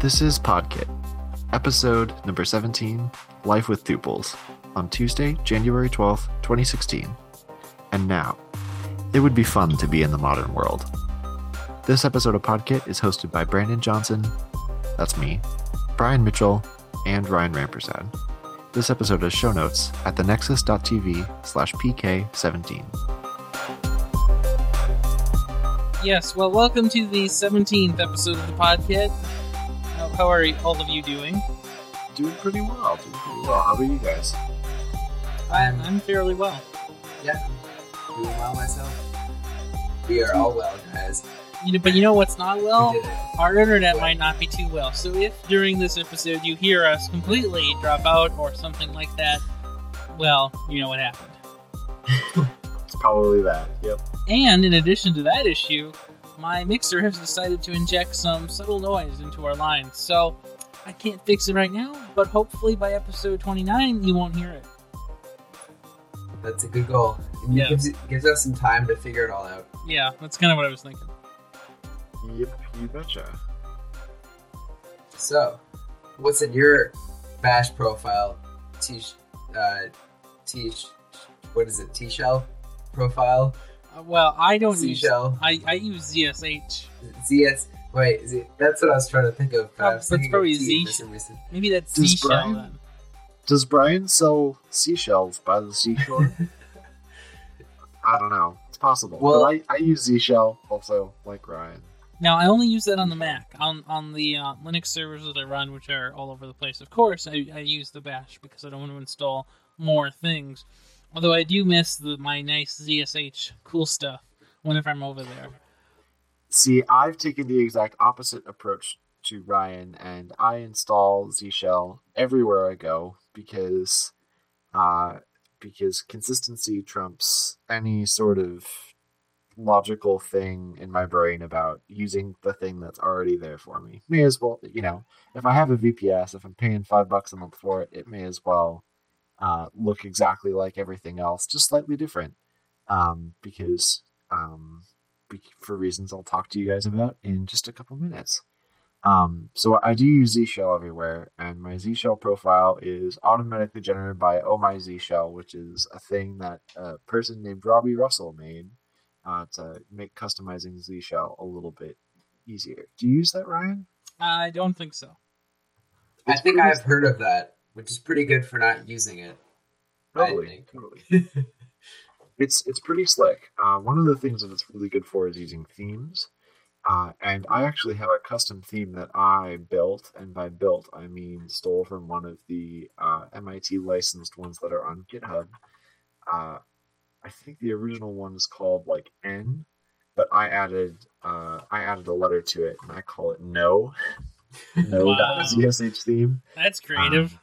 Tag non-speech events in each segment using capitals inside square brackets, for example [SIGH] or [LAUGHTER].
This is Podkit, episode number 17, Life with Tuples, on Tuesday, January 12th, 2016. And now, it would be fun to be in the modern world. This episode of Podkit is hosted by Brandon Johnson, that's me, Brian Mitchell, and Ryan Rampersad. This episode has show notes at thenexus.tv slash pk17. Yes, well, welcome to the 17th episode of the podcast. How, how are all of you doing? Doing pretty well, doing pretty well. How about you guys? I'm, I'm fairly well. Yeah, doing well myself. We are all well, guys. You know, but you know what's not well? We did it. Our internet might not be too well. So if during this episode you hear us completely drop out or something like that, well, you know what happened. [LAUGHS] It's probably that. Yep. And in addition to that issue, my mixer has decided to inject some subtle noise into our lines. So I can't fix it right now, but hopefully by episode 29 you won't hear it. That's a good goal. And Yeah. it gives, gives us some time to figure it all out. Yeah, that's kind of what I was thinking. Yep, you betcha. So, what's in your Bash profile? T, uh, T, what is it? T shell profile? Uh, well, I don't C use shell? I, I use ZSH. ZS. Wait, is it, that's what I was trying to think of. Oh, that's thinking of probably T Z. for some reason. Maybe that's Does Z shell Brian- then. Does Brian sell seashells by the seashore? [LAUGHS] I don't know. It's possible. Well- but I, I use Z Shell also, like Ryan. Now I only use that on the Mac. On on the uh, Linux servers that I run, which are all over the place. Of course, I, I use the Bash because I don't want to install more things. Although I do miss the my nice ZSH cool stuff whenever I'm over there. See, I've taken the exact opposite approach to Ryan, and I install Z Shell everywhere I go because, uh, because consistency trumps any sort of logical thing in my brain about using the thing that's already there for me. May as well, you know, if I have a VPS, if I'm paying five bucks a month for it, it may as well uh, look exactly like everything else, just slightly different. Um, because um, be- for reasons I'll talk to you guys about in just a couple minutes. Um, so I do use Z Shell everywhere, and my Z Shell profile is automatically generated by Oh My Z Shell, which is a thing that a person named Robbie Russell made uh, to make customizing Z Shell a little bit easier. Do you use that, Ryan? I don't think so. I think I've heard of that, which is pretty good for not using it. I Totally, totally. [LAUGHS] it's it's pretty slick. Uh, one of the things that it's really good for is using themes. Uh, and I actually have a custom theme that I built, and by built I mean stole from one of the uh, MIT licensed ones that are on GitHub. Uh, I think the original one is called like N, but I added uh, I added a letter to it, and I call it No. [LAUGHS] No Wow. ZSH theme. That's creative.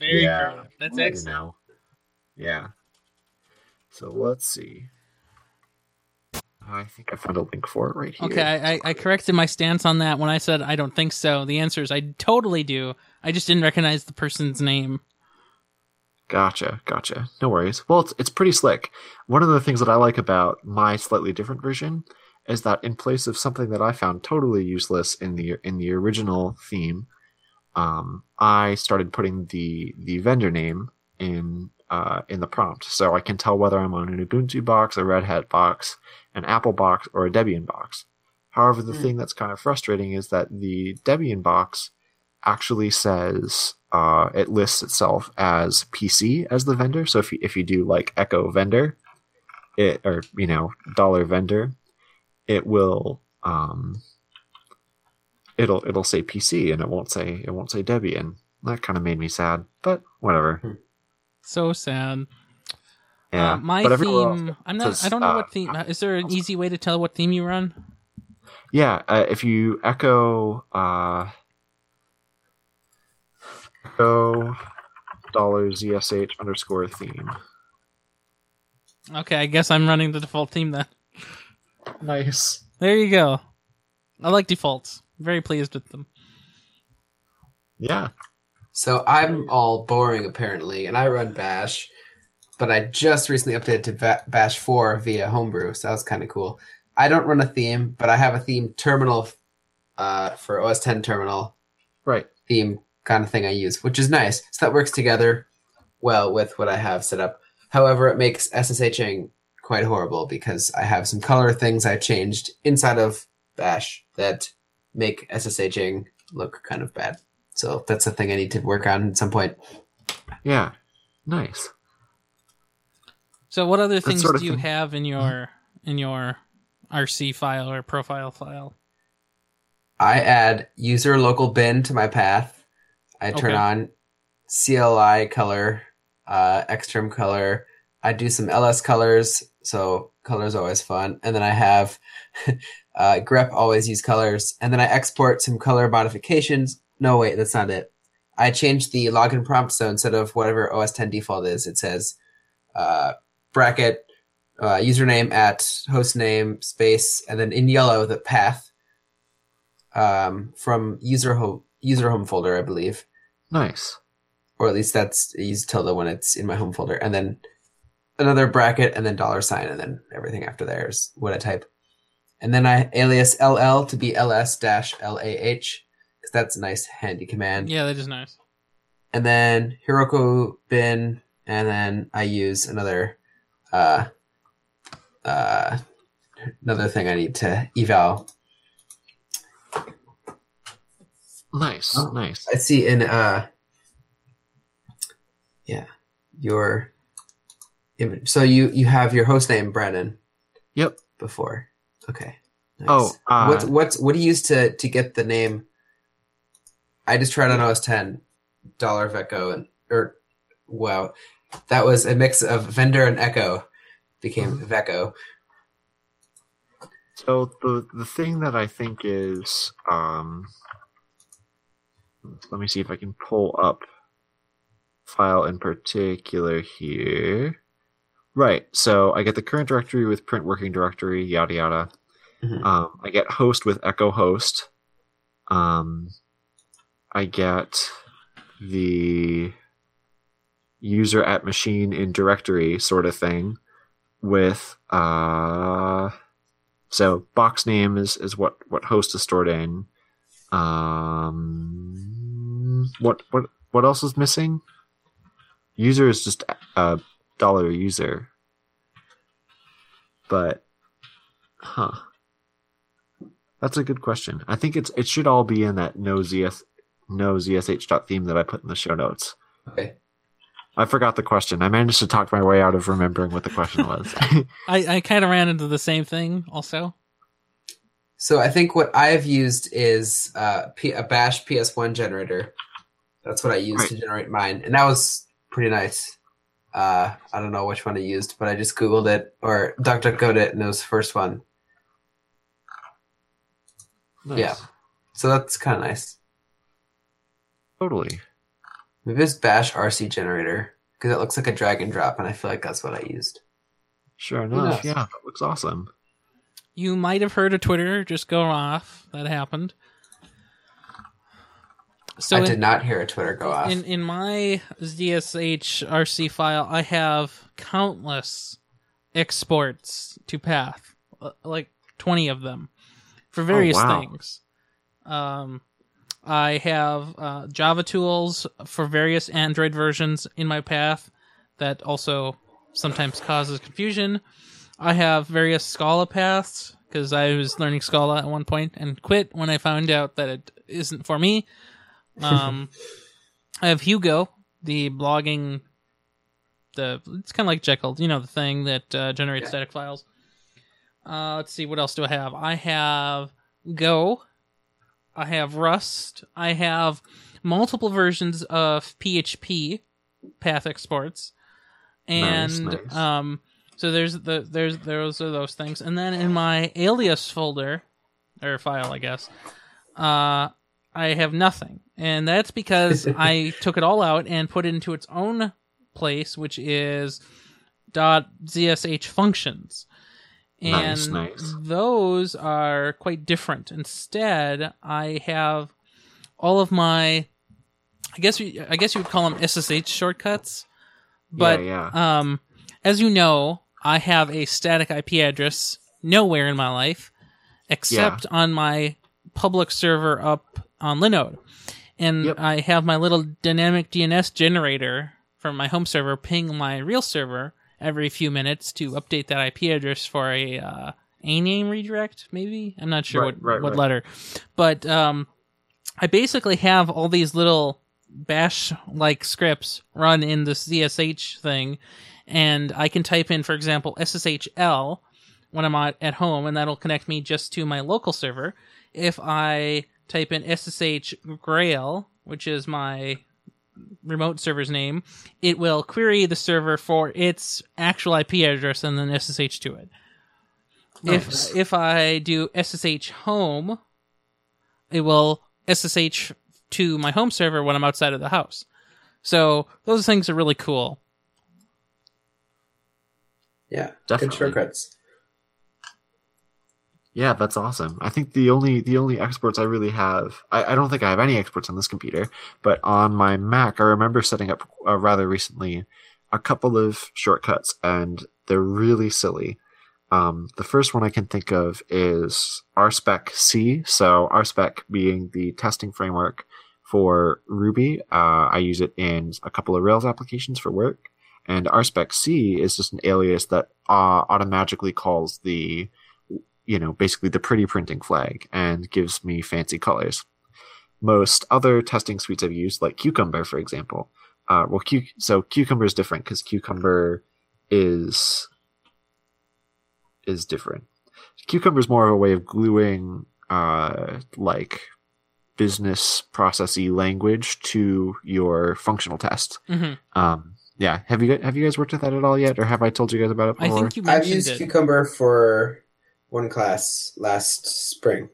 Very yeah. creative. That's you excellent. know. Yeah. So let's see. I think I found a link for it right here. Okay, I, I, I corrected my stance on that when I said I don't think so. The answer is I totally do. I just didn't recognize the person's name. Gotcha, gotcha. No worries. Well, it's, it's pretty slick. One of the things that I like about my slightly different version is that in place of something that I found totally useless in the in the original theme, um, I started putting the the vendor name in uh, in the prompt, so I can tell whether I'm on an Ubuntu box, a Red Hat box, an Apple box, or a Debian box. However, the Hmm. thing that's kind of frustrating is that the Debian box actually says uh, it lists itself as PC as the vendor. So if you, if you do like echo vendor, it or you know dollar vendor, it will um, it'll it'll say PC and it won't say it won't say Debian. That kind of made me sad, but whatever. So sad. Yeah, Uh, my but everywhere else- theme. I'm not. says, I don't know uh, what theme. Is there an easy way to tell what theme you run? Yeah, uh, if you echo uh, echo dollar zsh underscore theme. Okay, I guess I'm running the default theme then. Nice. There you go. I like defaults. Very pleased with them. Yeah. So I'm all boring apparently, and I run Bash, but I just recently updated to Ba- Bash 4 via Homebrew, so that was kind of cool. I don't run a theme, but I have a theme terminal uh, for OS 10 terminal Right. theme kind of thing I use, which is nice. So that works together well with what I have set up. However, it makes SSHing quite horrible because I have some color things I changed inside of Bash that make SSHing look kind of bad. So that's a thing I need to work on at some point. Yeah. Nice. So, what other things sort of do you thing. have in your in your RC file or profile file? I add user local bin to my path. I turn Okay. on CLI color, uh, Xterm color. I do some LS colors, so colors always fun. And then I have [LAUGHS] uh, grep always use colors. And then I export some color modifications. No, wait, that's not it. I changed the login prompt so instead of whatever OS 10 default is, it says uh, bracket uh, username at hostname space and then in yellow the path um, from user home user home folder, I believe, Nice. or at least that's use tilde when it's in my home folder, and then another bracket, and then dollar sign, and then everything after there is what I type, and then I alias ll to be ls dash lah because that's a nice handy command, Yeah, that is nice. and then Heroku bin, and then I use another uh uh another thing I need to eval Nice. Oh. Nice. I see in uh yeah, your image. So you you have your host name Brandon Yep. before. Okay. Nice. Oh, uh, what what what do you use to to get the name? I just tried on OS 10 dollar Echo and or wow, that was a mix of vendor and echo became Vecco. So the the thing that I think is um let me see if I can pull up file in particular here. Right. So I get the current directory with print working directory, yada yada. Mhm. Um, I get host with echo host. Um, I get the user at machine in directory sort of thing with uh so box name is is what what host is stored in um what what what else is missing user is just a dollar user but huh that's a good question i think it's it should all be in that no zs no zsh theme that i put in the show notes Okay. i forgot the question i managed to talk my way out of remembering what the question [LAUGHS] was [LAUGHS] I, I kind of ran into the same thing also. So I think what I've used is uh, P- a Bash PS1 generator. That's what I used to generate mine, and that was pretty nice. Uh, I don't know which one I used, but I just googled it or DuckDuckGo'd it, and it was the first one. Nice. Yeah. So that's kind of nice. totally Maybe it's Bash RC generator because it looks like a drag and drop, and I feel like that's what I used. Sure enough. Yeah, that looks awesome. You might have heard a Twitter just go off. That happened. So I in, did not hear a Twitter go off. in in my ZSH RC file, I have countless exports to Path, uh, like twenty of them, for various wow. things. Um, I have uh, Java tools for various Android versions in my path that also sometimes causes confusion. I have various Scala paths because I was learning Scala at one point and quit when I found out that it isn't for me. Um, [LAUGHS] I have Hugo, the blogging, the it's kind of like Jekyll, you know, the thing that uh, generates Yeah. static files. Uh, let's see, what else do I have? I have Go. I have Rust. I have multiple versions of PHP path exports, and Nice, nice. um, so there's the there's those are those things, and then in my alias folder or file, I guess, uh, I have nothing, and that's because [LAUGHS] I took it all out and put it into its own place, which is dot zsh functions. And Nice, nice. those are quite different. Instead i have all of my i guess you, i guess you would call them ssh shortcuts. But yeah, yeah. um as you know i have a static ip address nowhere in my life except on my public server up on Linode, and Yep. I have my little dynamic DNS generator from my home server ping my real server every few minutes to update that IP address for a uh, a name redirect. Maybe I'm not sure Right, what right, what right. letter, but um, I basically have all these little bash like scripts run in the CSH thing, and I can type in, for example, SSHL when I'm at, at home, and that'll connect me just to my local server. If I type in SSH Grail, which is my remote server's name, it will query the server for its actual IP address and then SSH to it. Nice. If if I do SSH home, it will SSH to my home server when I'm outside of the house. So those things are really cool. Yeah, Definitely. good shortcuts. Yeah, that's awesome. I think the only the only exports I really have, I, I don't think I have any exports on this computer, but on my Mac, I remember setting up uh, rather recently a couple of shortcuts, and they're really silly. Um, the first one I can think of is RSpec C. So RSpec being the testing framework for Ruby. Uh, I use it in a couple of Rails applications for work, and RSpec C is just an alias that uh, automatically calls the you know, basically the pretty printing flag and gives me fancy colors. Most other testing suites I've used, like Cucumber, for example, uh, well, Cu- so Cucumber is different because Cucumber is is different. Cucumber is more of a way of gluing, uh, like business processy language to your functional test. hmm Um, yeah, have you have you guys worked with that at all yet, or have I told you guys about it I think you mentioned I've used it. Cucumber for one class last spring.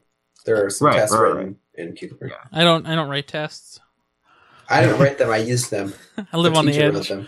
There are some Right, tests right, written in Cucumber. Yeah. I don't. I don't write tests. I don't write them. I use them. [LAUGHS] I live on the teacher wrote edge. them.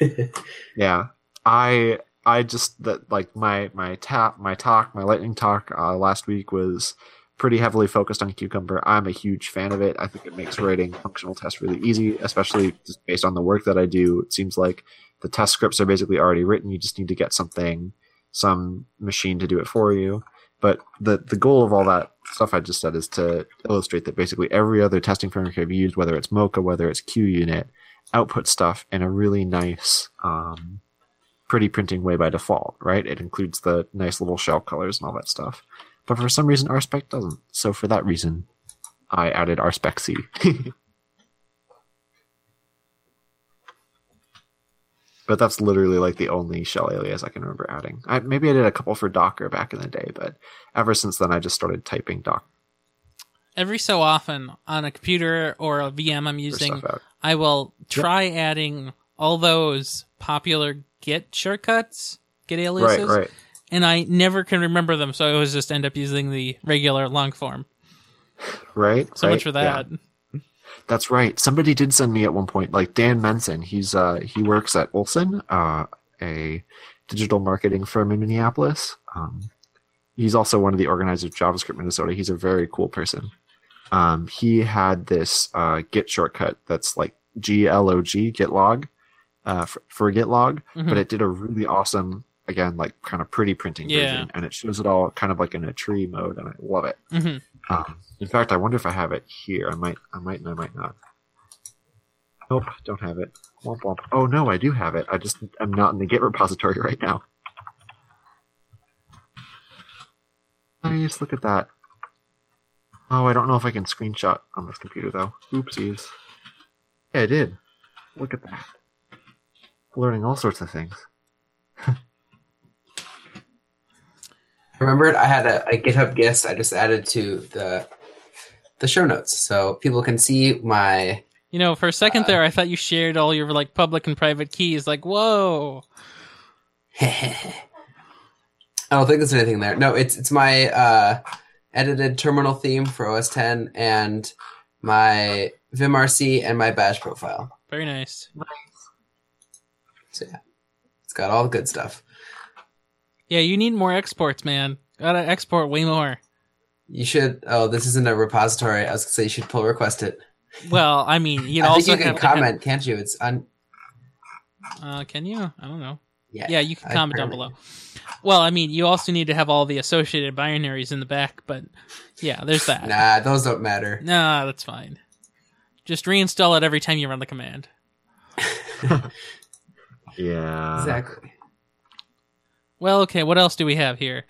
[LAUGHS] Yeah, I I just that like my my tap my talk my lightning talk uh, last week was pretty heavily focused on Cucumber. I'm a huge fan of it. I think it makes writing functional tests really easy, especially just based on the work that I do. It seems like the test scripts are basically already written. You just need to get something, some machine to do it for you. But the the goal of all that stuff I just said is to illustrate that basically every other testing framework I've used, whether it's Mocha, whether it's QUnit, output stuff in a really nice, um, pretty printing way by default, right? It includes the nice little shell colors and all that stuff. But for some reason, RSpec doesn't. So for that reason, I added RSpec C. [LAUGHS] but that's literally like the only shell alias I can remember adding. I, maybe I did a couple for Docker back in the day, but ever since then, I just started typing Docker Every so often on a computer or a VM I'm using. I will try adding all those popular Git shortcuts, Git aliases, Right, right. and I never can remember them, so I always just end up using the regular long form. Right. So right, much for yeah. That. That's right. Somebody did send me at one point, like Dan Menson. He's uh he works at Olson, uh, a digital marketing firm in Minneapolis. Um, he's also one of the organizers of JavaScript Minnesota. He's a very cool person. Um, he had this uh, Git shortcut that's like glog gitlog uh, for, for gitlog, Mhm. but it did a really awesome, again, like kind of pretty printing Yeah. version, and it shows it all kind of like in a tree mode, and I love it. Mhm. Um, in fact, I wonder if I have it here. I might, I might, and I might not. Nope, don't have it. Womp womp. Oh no, I do have it. I just I'm not in the Git repository [LAUGHS] right now. Nice, look at that. Oh, I don't know if I can screenshot on this computer though. Oopsies. Yeah, I did. Look at that. Learning all sorts of things. [LAUGHS] Remembered, I had a, a GitHub gist I just added to the the show notes, so people can see my. You know, for a second Uh, there, I thought you shared all your like public and private keys. Like, whoa! [LAUGHS] I don't think there's anything there. No, it's it's my uh, edited terminal theme for OS 10 and my vimrc and my bash profile. Very nice. So yeah, it's got all the good stuff. Yeah, you need more exports, man. Gotta export way more. You should. Oh, this isn't a repository. I was gonna say you should pull request it. Well, I mean, you'd [LAUGHS] also think you can have have- comment, can't you? It's on. uh, can you? I don't know. Yeah, you can I comment down below. Well, I mean, you also need to have all the associated binaries in the back, but yeah, there's that. Nah, those don't matter. Nah, that's fine. Just reinstall it every time you run the command. [LAUGHS] Yeah. Exactly. Well, okay, what else do we have here?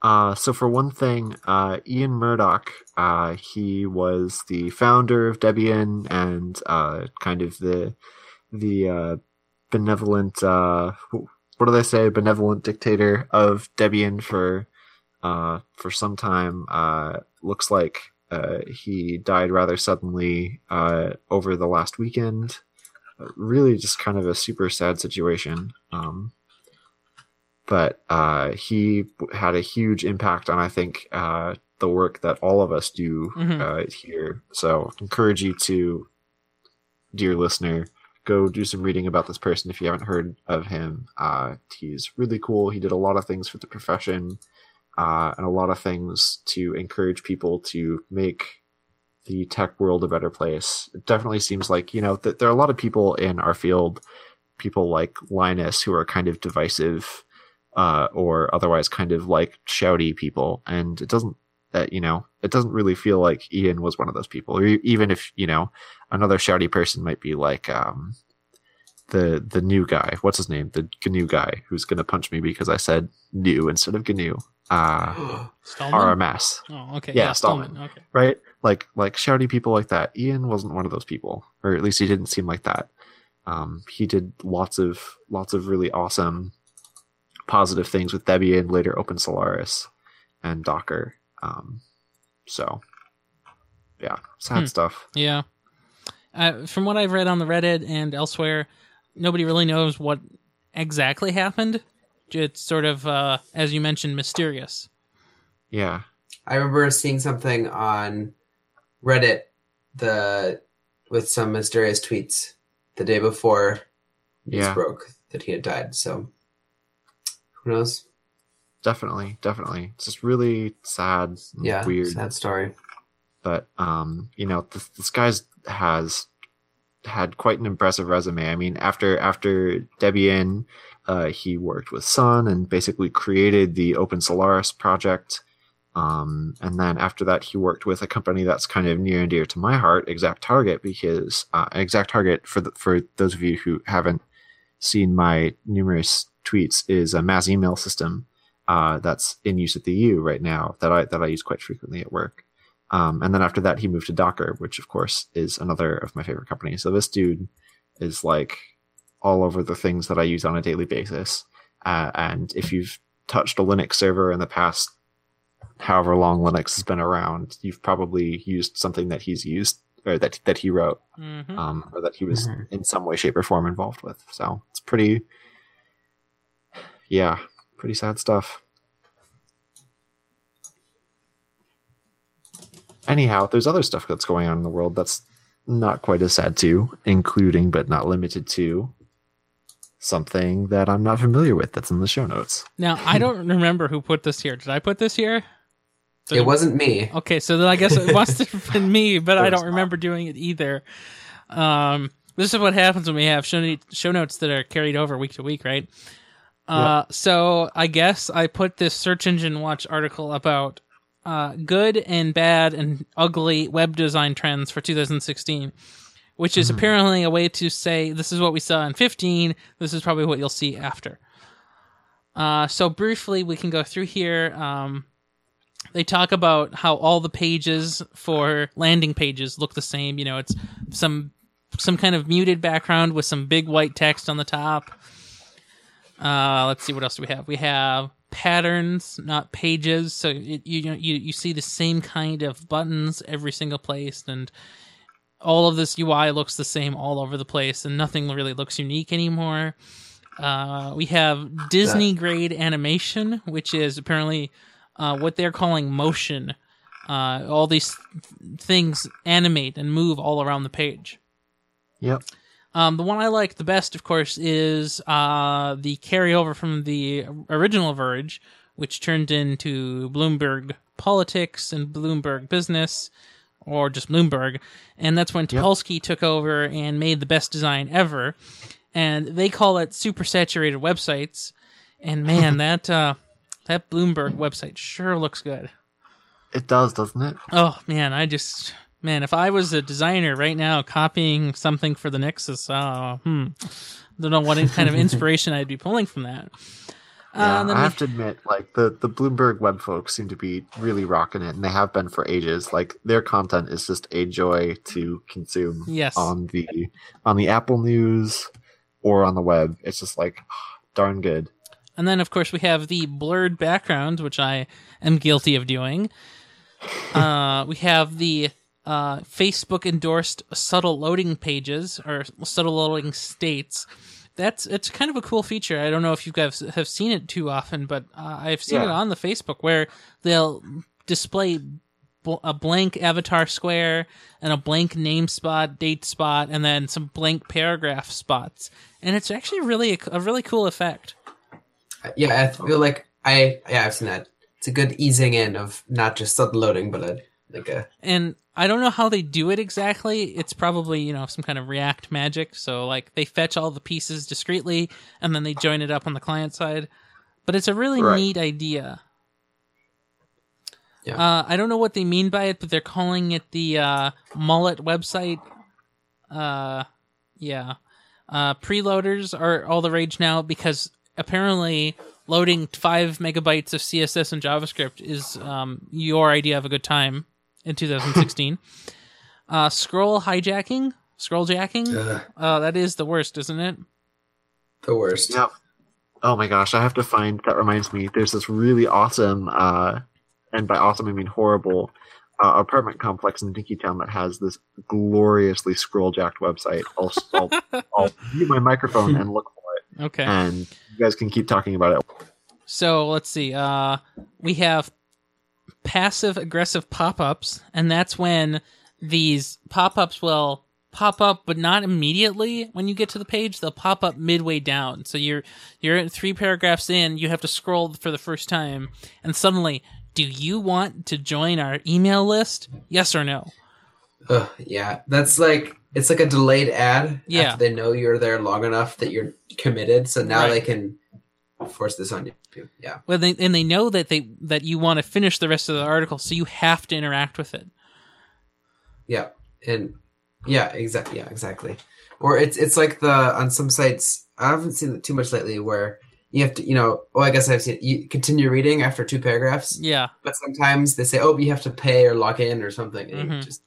Uh, so for one thing, uh, Ian Murdoch, uh, he was the founder of Debian and uh, kind of the the uh, benevolent. Uh, what do they say? Benevolent dictator of Debian for for some time. Looks like he died rather suddenly over the last weekend. Really, just kind of a super sad situation. Um, but uh, he had a huge impact on I think uh, the work that all of us do Mhm. uh, here. So encourage you to, dear listener, go do some reading about this person if you haven't heard of him. Uh, he's really cool. He did a lot of things for the profession uh, and a lot of things to encourage people to make the tech world a better place. It definitely seems like you know that there are a lot of people in our field, people like Linus, who are kind of divisive uh, or otherwise kind of like shouty people, and it doesn't. Uh, you know, it doesn't really feel like Ian was one of those people. Or even if you know another shouty person might be like um, the the new guy. What's his name? The GNU guy who's gonna punch me because I said new instead of GNU. Uh? [GASPS] RMS Oh, okay. Yeah, Yeah, Stallman. Stallman. Okay. right? Like like shouty people like that. Ian wasn't one of those people, or at least he didn't seem like that. Um, he did lots of lots of really awesome, positive things with Debian, later Open Solaris, and Docker. Um, so, yeah, sad Hmm. stuff. Yeah. Uh, from what I've read on the Reddit and elsewhere, nobody really knows what exactly happened. It's sort of, uh, as you mentioned, mysterious. Yeah, I remember seeing something on Reddit the with some mysterious tweets the day before news Yeah. broke that he had died. So who knows? definitely, definitely. It's just really sad, and Yeah, weird. sad story. but um, you know, this, this guy's has had quite an impressive resume. I mean, after after Debian, uh, he worked with Sun and basically created the Open Solaris project. Um, and then after that, he worked with a company that's kind of near and dear to my heart, ExactTarget, because uh, ExactTarget, for the, for those of you who haven't seen my numerous tweets, is a mass email system uh, that's in use at the U right now that I that I use quite frequently at work. Um, and then after that, he moved to Docker, which of course is another of my favorite companies. So this dude is like all over the things that I use on a daily basis. Uh, and if you've touched a Linux server in the past, however long Linux has been around, you've probably used something that he's used or that that he wrote, hmm um, or that he was Mhm. in some way, shape, or form involved with. So it's pretty, yeah, pretty sad stuff. Anyhow, there's other stuff that's going on in the world that's not quite as sad too, including but not limited to something that I'm not familiar with that's in the show notes. Now, I [LAUGHS] don't remember who put this here. Did I put this here? Did It wasn't me. Okay, so then I guess it must [LAUGHS] have been me, but I don't remember doing it either. Um, this is what happens when we have show, show notes that are carried over week to week, right? Uh, so I guess I put this search engine watch article about uh, good and bad and ugly web design trends for 2016, which is Mhm. apparently a way to say this is what we saw in 15. This is probably what you'll see after. Uh, so briefly, we can go through here. Um, they talk about how all the pages for landing pages look the same. You know, it's some some kind of muted background with some big white text on the top. Uh, let's see what else do we have. We have patterns, not pages. So it, you you you see the same kind of buttons every single place, and all of this UI looks the same all over the place, and nothing really looks unique anymore. Uh, we have Disney grade animation, which is apparently uh, what they're calling motion. Uh, all these things animate and move all around the page. Yep. Um, the one I like the best, of course, is uh, the carryover from the original Verge, which turned into Bloomberg Politics and Bloomberg Business, or just Bloomberg. And that's when Yep. Topolsky took over and made the best design ever. and they call it super saturated websites. And man, [LAUGHS] that uh, that Bloomberg website sure looks good. It does, doesn't it? Oh man, I just man, if I was a designer right now copying something for the Nexus, uh, hmm, I don't know what kind of [LAUGHS] inspiration I'd be pulling from that. Yeah, Uh, I we- have to admit, like the the Bloomberg web folks seem to be really rocking it, and they have been for ages. Like their content is just a joy to consume Yes. on the on the Apple News or on the web. It's just like [SIGHS] darn good. And then, of course, we have the blurred background, which I am guilty of doing. uh, we have the uh, Facebook endorsed subtle loading pages or subtle loading states. That's it's kind of a cool feature. I don't know if you guys have seen it too often, but uh, I've seen it on the Facebook where they'll display a blank avatar square and a blank name spot, date spot, and then some blank paragraph spots. And it's actually really a, a really cool effect. Yeah, I feel like I yeah I've seen that. It's a good easing in of not just sudden loading, but a like a and I don't know how they do it exactly. It's probably you know some kind of React magic. So like they fetch all the pieces discreetly and then they join it up on the client side. But it's a really Right. neat idea. Yeah. Uh, I don't know what they mean by it, but they're calling it the uh, mullet website. Uh, yeah. Uh, preloaders are all the rage now because apparently loading five megabytes of CSS and JavaScript is um, your idea of a good time in 2016. [LAUGHS] uh, scroll hijacking, scroll jacking. uh, Uh, that is the worst, isn't it? the worst. Yep. Oh my gosh, I have to find. That reminds me. There's this really awesome, uh, and by awesome I mean horrible, uh, apartment complex in Dinkytown that has this gloriously scroll jacked website. I'll, I'll, [LAUGHS] I'll mute my microphone and look for it, Okay. and you guys can keep talking about it. So let's see. Uh, we have passive aggressive pop ups, and that's when these pop ups will pop up, but not immediately when you get to the page. They'll pop up midway down. So you're you're three paragraphs in, you have to scroll for the first time, and suddenly, do you want to join our email list? Yes or no? Ugh, yeah, that's like it's like a delayed ad. Yeah. after they know you're there long enough that you're committed, so now Right. they can force this on you. Yeah, Well, they, and they know that they that you want to finish the rest of the article, so you have to interact with it. yeah, and yeah, exactly. Yeah, exactly. Or it's it's like the on some sites I haven't seen it too much lately where you have to you know oh I guess I've seen it, you continue reading after two paragraphs, Yeah. but sometimes they say oh you have to pay or log in or something. And you Mhm. just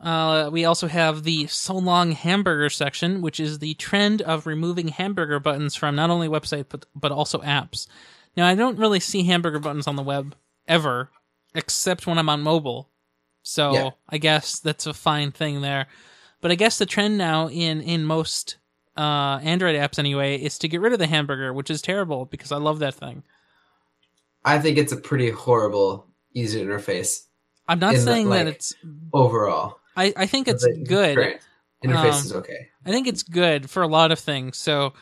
Uh, we also have the so long hamburger section, which is the trend of removing hamburger buttons from not only websites but but also apps. Now, I don't really see hamburger buttons on the web ever, except when I'm on mobile. So Yeah. I guess that's a fine thing there. But I guess the trend now in in most uh, Android apps anyway is to get rid of the hamburger, which is terrible because I love that thing. I think it's a pretty horrible user interface I'm not In the, saying that it's. overall. I, I think it's good. current Interface Um, is okay. I think it's good for a lot of things. So,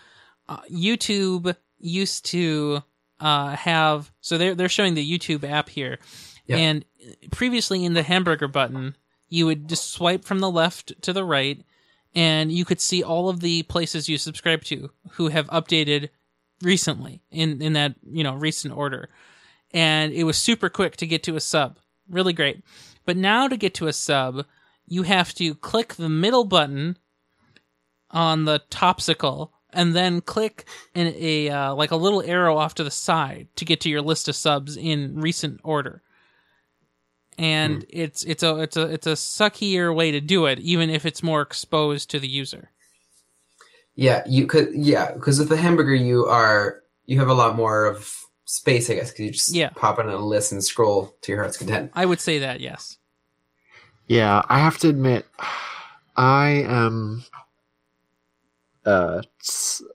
uh, YouTube used to uh, have so they're they're showing the YouTube app here, Yeah. and previously in the hamburger button, you would just swipe from the left to the right, and you could see all of the places you subscribe to who have updated recently in in that you know recent order, and it was super quick to get to a sub, really great. But now to get to a sub, you have to click the middle button on the topsicle and then click in a uh, like a little arrow off to the side to get to your list of subs in recent order. And it's it's a it's a it's a suckier way to do it, even if it's more exposed to the user. Yeah, you could. Yeah, because with the hamburger, you are you have a lot more of space, I guess, because you just Yeah. pop on a list and scroll to your heart's content. I would say that yes. Yeah, I have to admit, I am. Uh,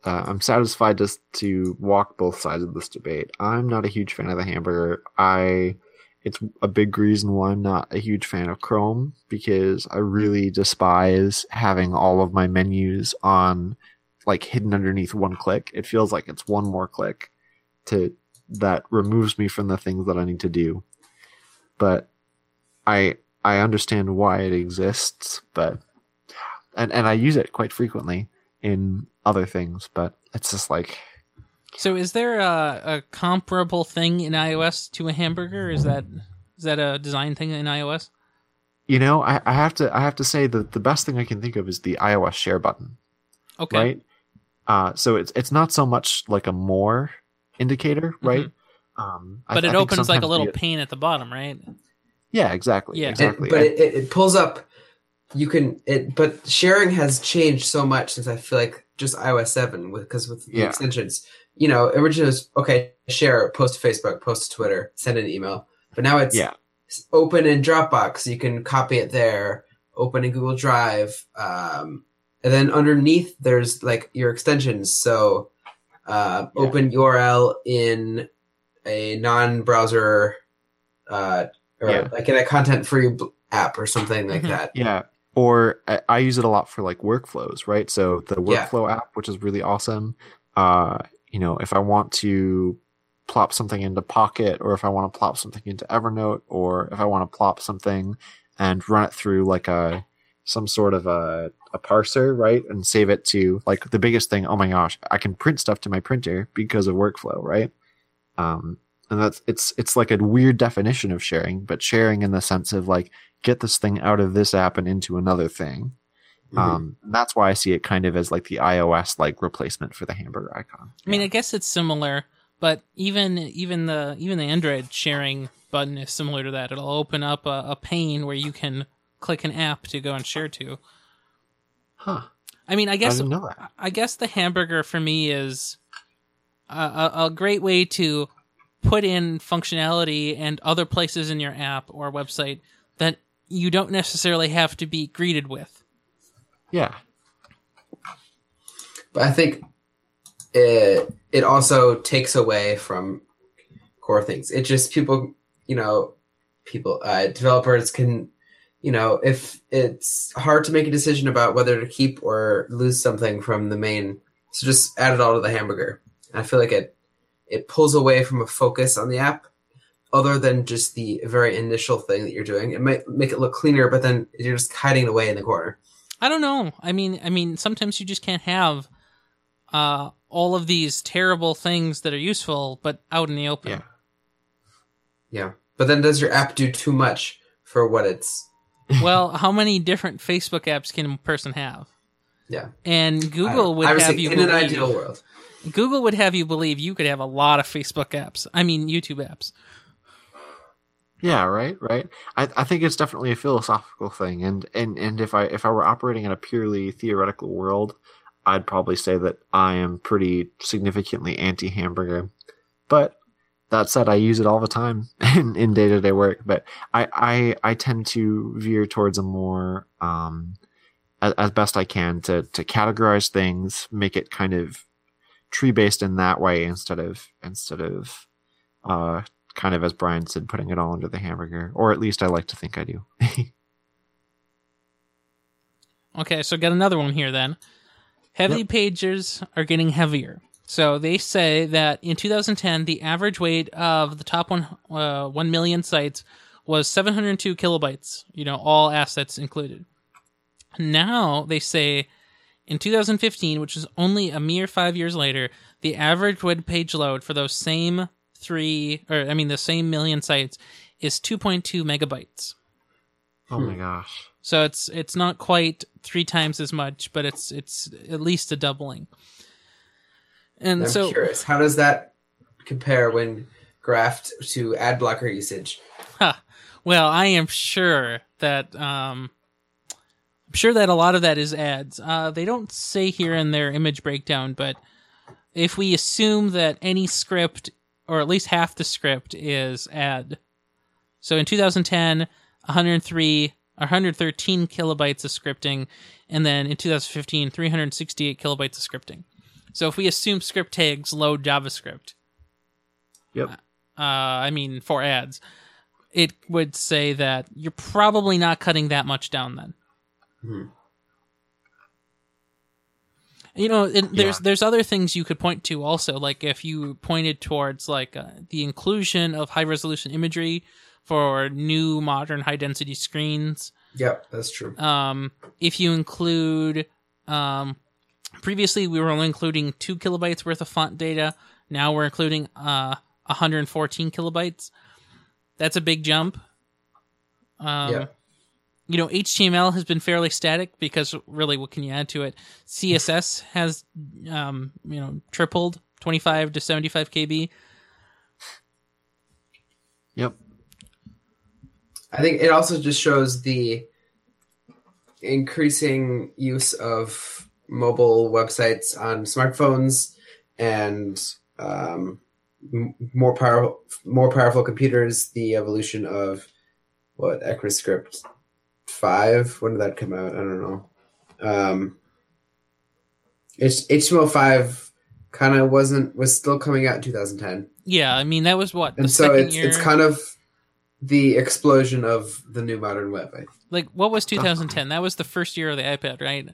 uh, I'm satisfied just to walk both sides of this debate. I'm not a huge fan of the hamburger. I, it's a big reason why I'm not a huge fan of Chrome because I really despise having all of my menus on, like hidden underneath one click. It feels like it's one more click, to that removes me from the things that I need to do. But I I understand why it exists, but and and I use it quite frequently. in other things, but it's just like So, is there a, a comparable thing in iOS to a hamburger? Is that is that a design thing in iOS? you know, I, I have to I have to say that the best thing I can think of is the iOS share button, Okay. right? Uh, so it's it's not so much like a more indicator, right? Um, Mm-hmm. But I it think opens like a little the- pane at the bottom, right? Yeah, exactly, Yeah. It- exactly. but And- it, it, it pulls up. You can it, but sharing has changed so much since I feel like just iOS seven with because with the Yeah. extensions, you know, originally it was okay, share, post to Facebook, post to Twitter, send an email, but now it's Yeah. open in Dropbox. You can copy it there. Open in Google Drive, um, and then underneath there's like your extensions. So uh, Yeah. open URL in a non-browser, uh, or Yeah. like in a content-free app or something like Mhm. that. Yeah. Or I, I use it a lot for like workflows, right? So the Yeah. workflow app, which is really awesome. Uh, you know, if I want to plop something into Pocket, or if I want to plop something into Evernote, or if I want to plop something and run it through like a some sort of a, a parser, right? And save it to like the biggest thing, oh my gosh, I can print stuff to my printer because of workflow, right? Um, and that's it's it's like a weird definition of sharing, but sharing in the sense of like get this thing out of this app and into another thing. Mhm. Um, that's why I see it kind of as like the iOS like replacement for the hamburger icon. I mean, I guess it's similar, but even even the even the Android sharing button is similar to that. It'll open up a, a pane where you can click an app to go and share to. huh? I mean, I I guess didn't know that. I guess the hamburger for me is a, a, a great way to put in functionality and other places in your app or website that you don't necessarily have to be greeted with. Yeah, But I think it it also takes away from core things. It just people, you know, people uh, developers can, you know, if it's hard to make a decision about whether to keep or lose something from the main, so just add it all to the hamburger. I feel like it it pulls away from a focus on the app, other than just the very initial thing that you're doing. It might make it look cleaner, but then you're just hiding it away in the corner. I don't know. I mean, I mean, sometimes you just can't have uh, all of these terrible things that are useful, but out in the open. Yeah. Yeah, but then does your app do too much for what it's? [LAUGHS] [LAUGHS] well, how many different Facebook apps can a person have? Yeah. And Google would have you in an ideal world. Google would have you believe you could have a lot of Facebook apps. I mean, YouTube apps. yeah, right, right. I, I think it's definitely a philosophical thing, and and and if I if I were operating in a purely theoretical world, I'd probably say that I am pretty significantly anti hamburger. But that said, I use it all the time [LAUGHS] in day to day work. But I, I I tend to veer towards a more um as, as best I can to to categorize things, make it kind of tree based in that way instead of instead of uh kind of as Brian said, putting it all under the hamburger, or at least I like to think I do. [LAUGHS] Okay, so got another one here then. Heavy Yep. pages are getting heavier. So they say that in 2010, the average weight of the top one uh, one million sites was 702 kilobytes. You know, all assets included. Now they say in 2015, which is only a mere five years later, the average web page load for those same three, or I mean, the same million sites is 2.2 megabytes. oh my gosh. So it's it's not quite three times as much, but it's it's at least a doubling. And I'm so curious, how does that compare when graphed to ad blocker usage? [LAUGHS] well, I am sure that um I'm sure that a lot of that is ads. Uh they don't say here in their image breakdown, but if we assume that any script or at least half the script is ad. So in 2010, 103 113 kilobytes of scripting, and then in 2015, 368 kilobytes of scripting. So if we assume script tags load JavaScript, Yep. uh, I mean for ads, it would say that you're probably not cutting that much down then. Hmm. You know, and there's Yeah. there's other things you could point to also, like if you pointed towards like uh, the inclusion of high resolution imagery for new modern high density screens. Yep, that's true. Um, if you include um, previously we were only including two kilobytes worth of font data. Now we're including uh 114 kilobytes. That's a big jump. Um, Yeah. You know, HTML has been fairly static because really, what can you add to it? CSS has, um, you know, tripled 25 to 75 KB. Yep. I think it also just shows the increasing use of mobile websites on smartphones and um, more powerful, more powerful computers. The evolution of what ECMAScript five. When did that come out? I don't know. Um, it's HTML5 kind of wasn't was still coming out in 2010, Yeah, I mean that was what the and so it's year. it's kind of the explosion of the new modern web. I like what was 2010? That was the first year of the iPad, right?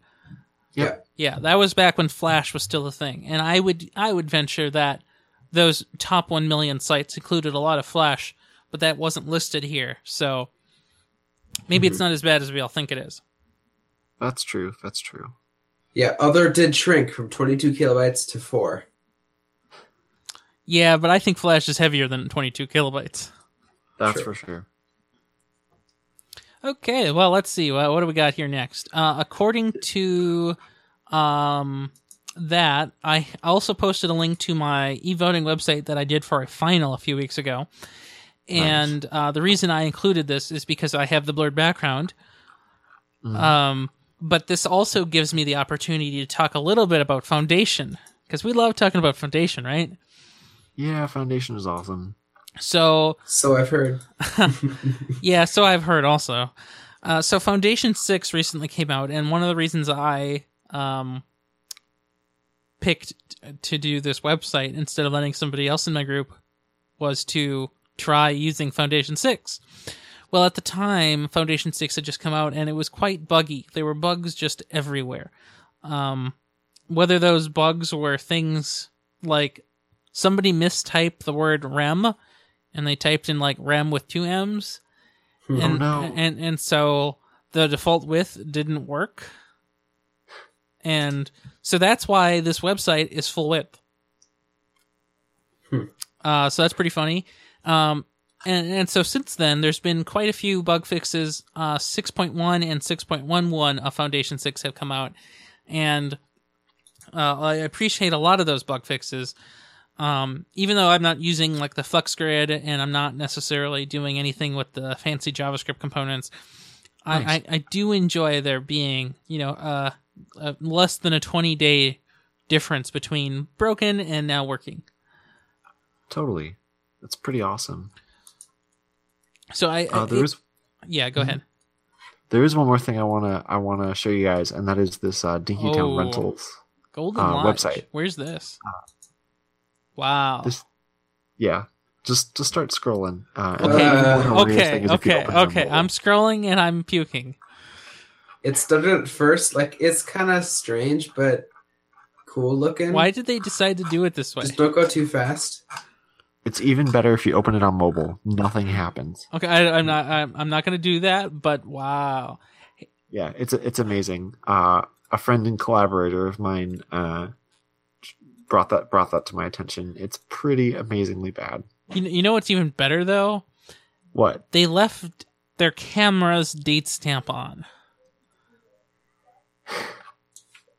Yeah. Yeah, that was back when Flash was still a thing, and I would I would venture that those top one million sites included a lot of Flash, but that wasn't listed here, so maybe it's not as bad as we all think it is. That's true. That's true. Yeah, other did shrink from 22 kilobytes to 4. Yeah, but I think Flash is heavier than 22 kilobytes. That's Sure. for sure. Okay, well, let's see. Well, what do we got here next? Uh, according to um, that, I also posted a link to my e-voting website that I did for a final a few weeks ago. And uh, the reason I included this is because I have the blurred background. Um, but this also gives me the opportunity to talk a little bit about Foundation because we love talking about Foundation, right? Yeah, Foundation is awesome. So So I've heard. [LAUGHS] [LAUGHS] Yeah, so I've heard also. Uh, so Foundation Six recently came out, and one of the reasons I um, picked to do this website instead of letting somebody else in my group was to try using Foundation Six. Well, at the time, Foundation Six had just come out, and it was quite buggy. There were bugs just everywhere. Um, whether those bugs were things like somebody mistyped the word rem and they typed in like rem with two m's and, Oh, no. and and so the default width didn't work and so that's why this website is full width Hmm. uh, so that's pretty funny um, and and so since then there's been quite a few bug fixes uh, 6.1 and 6.11 of foundation 6 have come out and uh, i appreciate a lot of those bug fixes um, even though I'm not using like the Flux grid and I'm not necessarily doing anything with the fancy JavaScript components, I, Nice. I, I do enjoy there being, you know, uh, uh, less than a 20 day difference between broken and now working. Totally. That's pretty awesome. So I, Uh, I- there is yeah, go ahead. there is one more thing I wanna I wanna show you guys, and that is this uh, Dinky Town Oh. Rentals. Golden uh, website. Where's this? Wow. This, yeah. Just just start scrolling. Uh, okay, then one of the weirdest okay, things if you okay, open it on okay. I'm scrolling and I'm puking. It started at first, like, it's kind of strange, but cool looking. Why did they decide to do it this way? Just don't go too fast. It's even better if you open it on mobile. Nothing happens. Okay, I, I'm not. I'm, I'm not going to do that. But wow, Yeah, it's it's amazing. Uh, a friend and collaborator of mine uh, brought that brought that to my attention. It's pretty amazingly bad. you, you know what's even better though? What? They left their camera's date stamp on.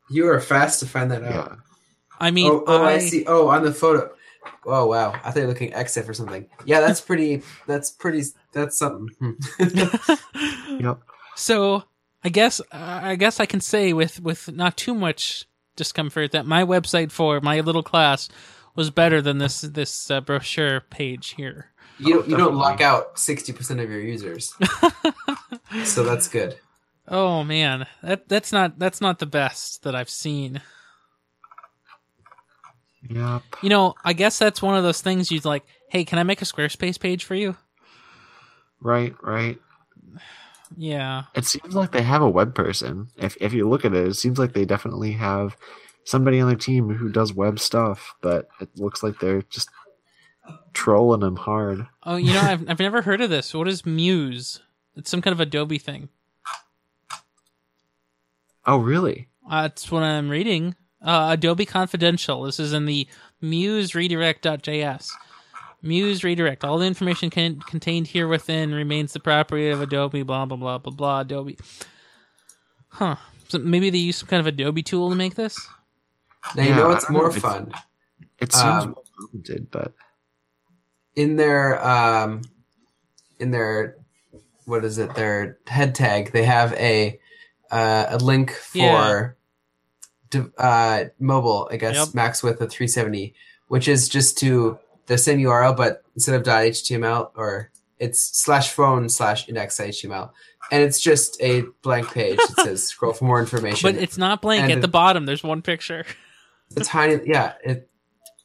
You are fast to find that Yeah. out. I mean, oh, oh I... I, see. Oh, on the photo. Oh, wow. I thought you were looking exit EXIF or something. Yeah, that's pretty. That's pretty. That's something. Hmm. Yep. so I guess I guess I can say with with not too much discomfort that my website for my little class was better than this this uh, brochure page here. You don't, you don't lock out 60% of your users. [LAUGHS] so that's good. Oh man, that that's not that's not the best that I've seen. Yep. You know, I guess that's one of those things you'd like, hey, can I make a Squarespace page for you? Right. Right. Yeah. It seems like they have a web person. If if you look at it, it seems like they definitely have somebody on their team who does web stuff. But it looks like they're just trolling them hard. Oh, you know, [LAUGHS] I've I've never heard of this. What is Muse? It's some kind of Adobe thing. Oh, really? Uh, it's what I'm reading. Uh, Adobe Confidential. This is in the Muse Redirect.js. Muse Redirect. All the information can, contained here within remains the property of Adobe. Blah blah blah blah blah. Adobe. Huh. So maybe they use some kind of Adobe tool to make this. Now you Yeah, know it's what's don't know more it's- fun It seems Um, well documented, but in their um, in their what is it? Their head tag. They have a uh, a link for Yeah. Uh, mobile. I guess Yep. max width of 370, which is just to the same URL, but instead of .html or it's slash phone slash index.html, and it's just a blank page that says [LAUGHS] scroll for more information. But it's not blank. And At the bottom, there's one picture. [LAUGHS] a tiny, yeah, it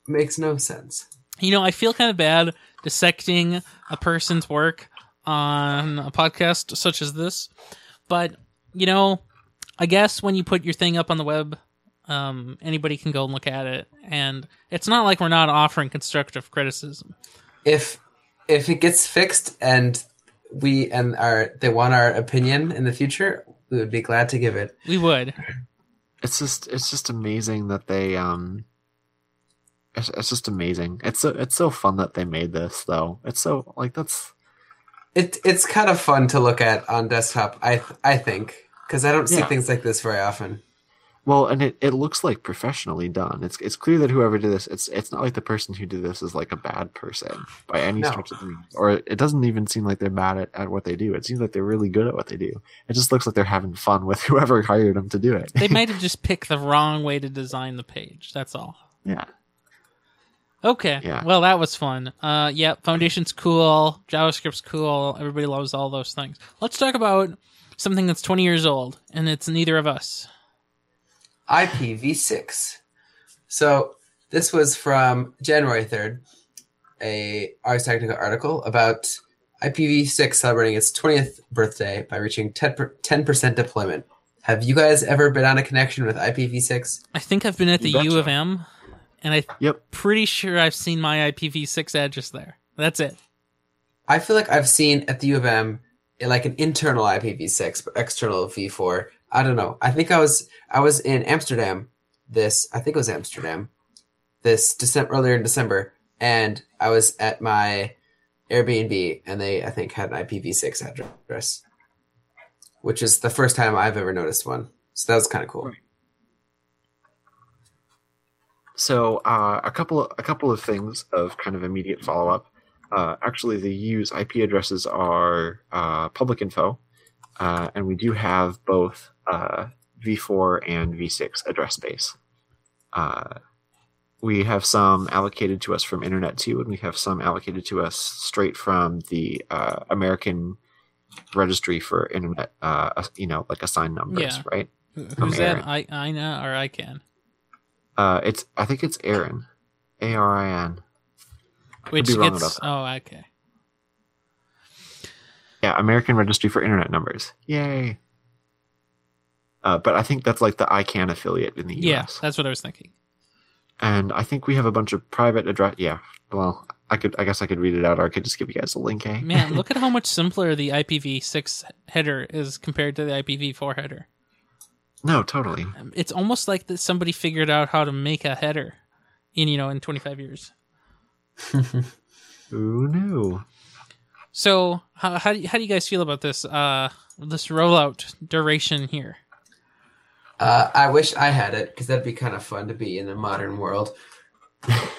makes no sense. You know, I feel kind of bad dissecting a person's work on a podcast such as this, but you know, I guess when you put your thing up on the web, um, anybody can go and look at it, and it's not like we're not offering constructive criticism. if if it gets fixed and we and our they want our opinion in the future, we would be glad to give it. We would. it's just it's just amazing that they um it's, it's just amazing it's so it's so fun that they made this though it's so like that's It it's kind of fun to look at on desktop. I I think because I don't see Yeah. things like this very often. Well and it, it looks like professionally done it's it's clear that whoever did this it's it's not like the person who did this is like a bad person by any No. stretch of the means or it doesn't even seem like they're bad at, at what they do it seems like they're really good at what they do it just looks like they're having fun with [LAUGHS] whoever hired them to do it They might [LAUGHS] have just picked the wrong way to design the page. That's all. yeah Okay. Yeah. Well, that was fun. Uh, yeah, Foundation's cool. JavaScript's cool. Everybody loves all those things. Let's talk about something that's 20 years old, and it's neither of us. IPv6. So this was from January 3rd, a Ars Technica article about IPv6 celebrating its 20th birthday by reaching 10 percent deployment. Have you guys ever been on a connection with IPv6? I think I've been at the U of M, and I'm Yep. pretty sure I've seen my IPv6 address there. That's it. I feel like I've seen at the U of M like an internal IPv6, but external v4. I don't know. I think I was I was in Amsterdam. This I think it was Amsterdam. This December earlier in December, and I was at my Airbnb, and they I think had an IPv6 address, which is the first time I've ever noticed one. So that was kind of cool. So uh, a couple a couple of things of kind of immediate follow up. Uh, actually, the use IP addresses are uh, public info, uh, and we do have both uh, v4 and v6 address space. Uh, we have some allocated to us from Internet 2, and we have some allocated to us straight from the uh, American Registry for Internet, uh, you know, like assigned numbers, Yeah. right? Who's that? I IANA or ICANN? Uh, it's I think it's ARIN, A R I N. Which gets oh okay. Yeah, American Registry for Internet Numbers. Yay! Uh, but I think that's like the ICANN affiliate in the US. Yeah, that's what I was thinking. And I think we have a bunch of private address. Yeah. Well, I could. I guess I could read it out, or I could just give you guys a link. Eh? Man, [LAUGHS] look at how much simpler the IPv6 header is compared to the IPv4 header. no, totally. It's almost like that somebody figured out how to make a header in you know in 25 years. [LAUGHS] Who knew? So how how do you, how do you guys feel about this uh this rollout duration here? Uh, I wish I had it because that'd be kind of fun to be in the modern world.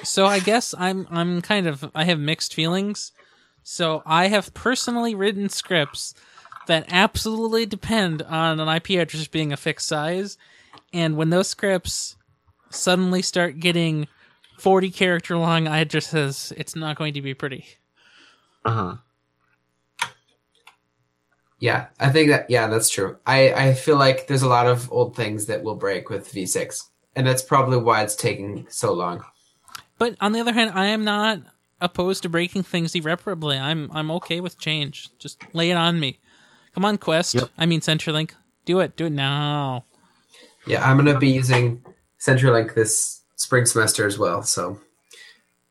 So I guess I'm I'm kind of I have mixed feelings. So I have personally written scripts that absolutely depend on an IP address being a fixed size, and when those scripts suddenly start getting 40 character long addresses, it's not going to be pretty. Uh huh. Yeah, I think that yeah, that's true. I I feel like there's a lot of old things that will break with V6, and that's probably why it's taking so long. But on the other hand, I am not opposed to breaking things irreparably. I'm I'm okay with change. Just lay it on me. Come on, Qwest. Yep. I mean CenturyLink. Do it. Do it now. Yeah, I'm gonna be using CenturyLink this spring semester as well, so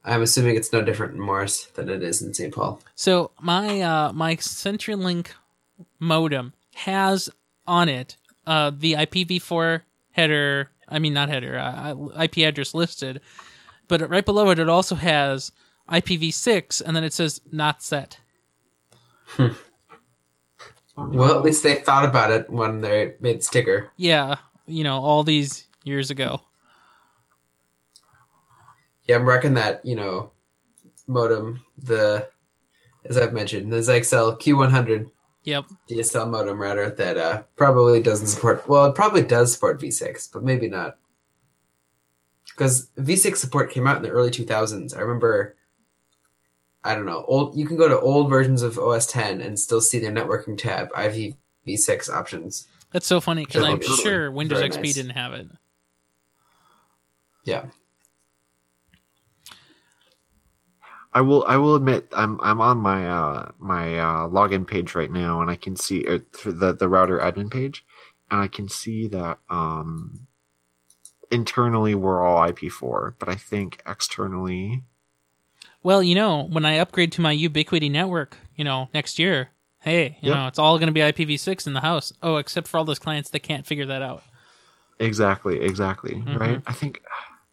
I'm assuming it's no different in Morris than it is in St. Paul. So my uh, my CenturyLink modem has on it uh, the IPv4 header I mean, not header, uh, IP address listed, but right below it, it also has IPv6, and then it says not set. Well, at least they thought about it when they made sticker. Yeah, you know, all these years ago. Yeah, I'm reckon that you know modem the as I've mentioned the Zyxel Q100 Yep. DSL modem router that uh, probably doesn't support. Well, it probably does support V6, but maybe not. Because V6 support came out in the early 2000s. I remember. I don't know. Old. You can go to old versions of OS 10 and still see their networking tab IPv6 options. That's so funny because I'm sure Windows Very XP nice. didn't have it. Yeah. I will. I will admit, I'm I'm on my uh, my uh, login page right now, and I can see uh, through the the router admin page, and I can see that um, internally we're all IP4, but I think externally, Well, you know, when I upgrade to my Ubiquiti network, you know, next year, hey, you Yep. know, it's all going to be IPv6 in the house. Oh, except for all those clients that can't figure that out. exactly, exactly, Mhm. right? I think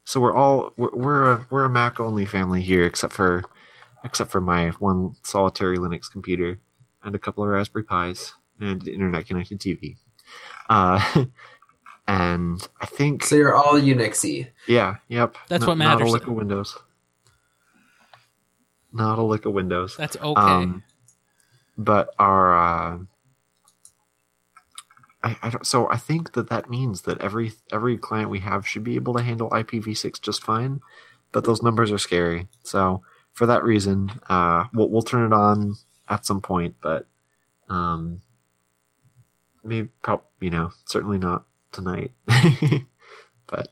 so. We're all we're we're a, we're a Mac only family here, except for except for my one solitary Linux computer and a couple of Raspberry Pis and internet connected TV. Uh, [LAUGHS] and I think So you're all Unixy. Yeah, yep. That's N- what Not matters, a lick of Windows. Not a lick of Windows. That's okay. Um, but our, uh, I, I don't. So I think that that means that every every client we have should be able to handle IPv6 just fine. But those numbers are scary. So for that reason, uh, we'll we'll turn it on at some point. But um, maybe, you know, certainly not tonight. [LAUGHS] but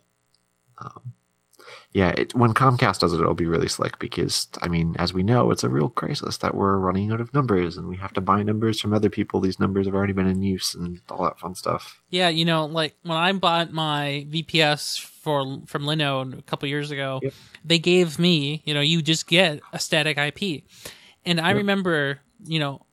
um, yeah, it, when Comcast does it, it'll be really slick because, I mean, as we know, it's a real crisis that we're running out of numbers and we have to buy numbers from other people. These numbers have already been in use and all that fun stuff. yeah, you know, like when I bought my VPS for from Linode a couple years ago, Yep. they gave me, you know, you just get a static IP. And I Yep. remember, you know,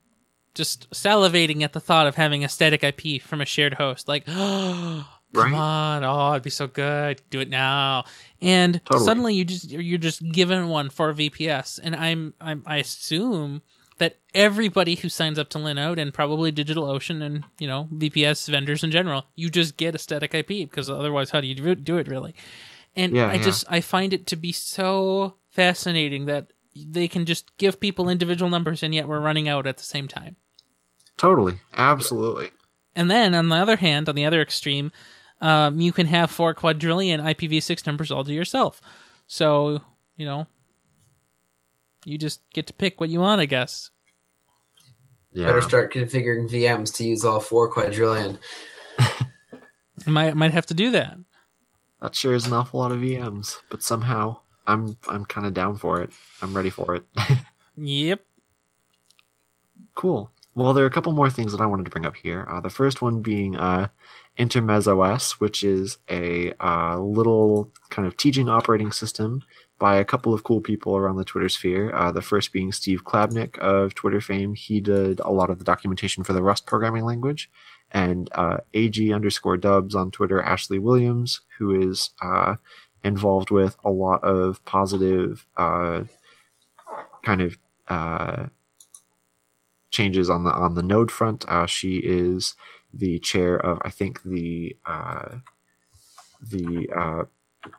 just salivating at the thought of having a static IP from a shared host. Like, [GASPS] oh, come Right? on, oh, it'd be so good. Do it now. And Totally. suddenly you just you're just given one for VPS, and I'm, I'm I assume that everybody who signs up to Linode and probably DigitalOcean and you know VPS vendors in general, you just get a static IP because otherwise, how do you do it, do it really? And Yeah, I yeah. just I find it to be so fascinating that they can just give people individual numbers and yet we're running out at the same time. Totally. Absolutely. And then on the other hand, on the other extreme, um, you can have four quadrillion IPv6 numbers all to yourself. So, you know, you just get to pick what you want, I guess. Yeah. Better start configuring VMs to use all four quadrillion. [LAUGHS] Might, might have to do that. That sure is an awful lot of VMs, but somehow I'm I'm kind of down for it. I'm ready for it. [LAUGHS] Yep. Cool. Well, there are a couple more things that I wanted to bring up here. Uh, the first one being uh, intermezzOS, which is a uh, little kind of teaching operating system by a couple of cool people around the Twitter sphere. Uh, the first being Steve Klabnik of Twitter fame. He did a lot of the documentation for the Rust programming language. And uh, AG underscore dubs on Twitter, Ashley Williams, who is uh, involved with a lot of positive uh, kind of uh, changes on the on the node front. She is the chair of I think the uh, the uh,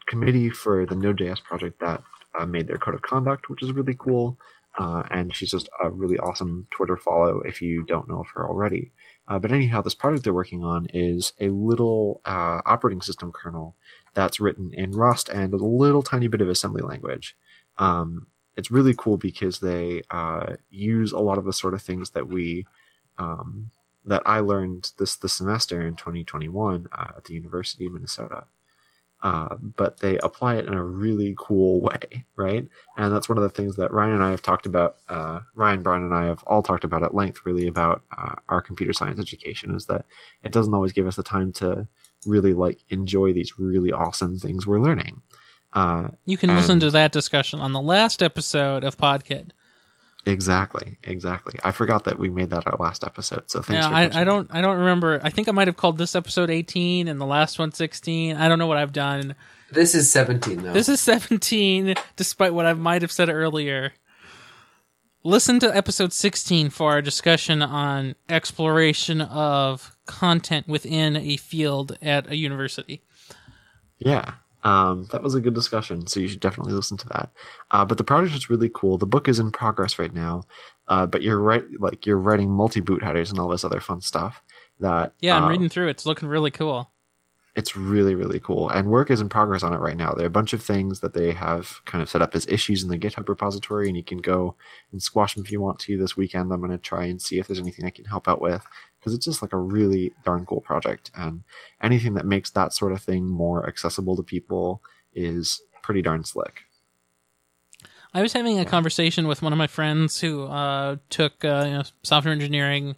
committee for the Node.js project that uh, made their code of conduct, which is really cool. Uh, and she's just a really awesome Twitter follow if you don't know of her already. Uh, but anyhow, this project they're working on is a little uh, operating system kernel that's written in Rust and a little tiny bit of assembly language. Um, it's really cool because they uh, use a lot of the sort of things that we um, that I learned this this semester in 2021 uh, at the University of Minnesota. Uh, but they apply it in a really cool way, right? And that's one of the things that Ryan and I have talked about. Uh, Ryan, Brian, and I have all talked about at length, really, about uh, our computer science education. Is that it doesn't always give us the time to really like enjoy these really awesome things we're learning. Uh, You can listen to that discussion on the last episode of Podkid. Exactly, exactly. I forgot that we made that our last episode. So thanks. Yeah, for I, I don't I don't remember. I think I might have called this episode 18 and the last one 16. I don't know what I've done. This is 17 though. This is 17, despite what I might have said earlier. Listen to episode 16 for our discussion on exploration of content within a field at a university. Yeah, um, that was a good discussion. So you should definitely listen to that. Uh, but the project is really cool. The book is in progress right now. Uh, but you're right, like you're writing multi boot headers and all this other fun stuff. That Yeah, I'm uh, reading through it. It's looking really cool. it's really really cool and work is in progress on it right now there are a bunch of things that they have kind of set up as issues in the github repository and you can go and squash them if you want to this weekend i'm going to try and see if there's anything i can help out with because it's just like a really darn cool project and anything that makes that sort of thing more accessible to people is pretty darn slick I was having a conversation with one of my friends who uh, took uh, you know, software engineering,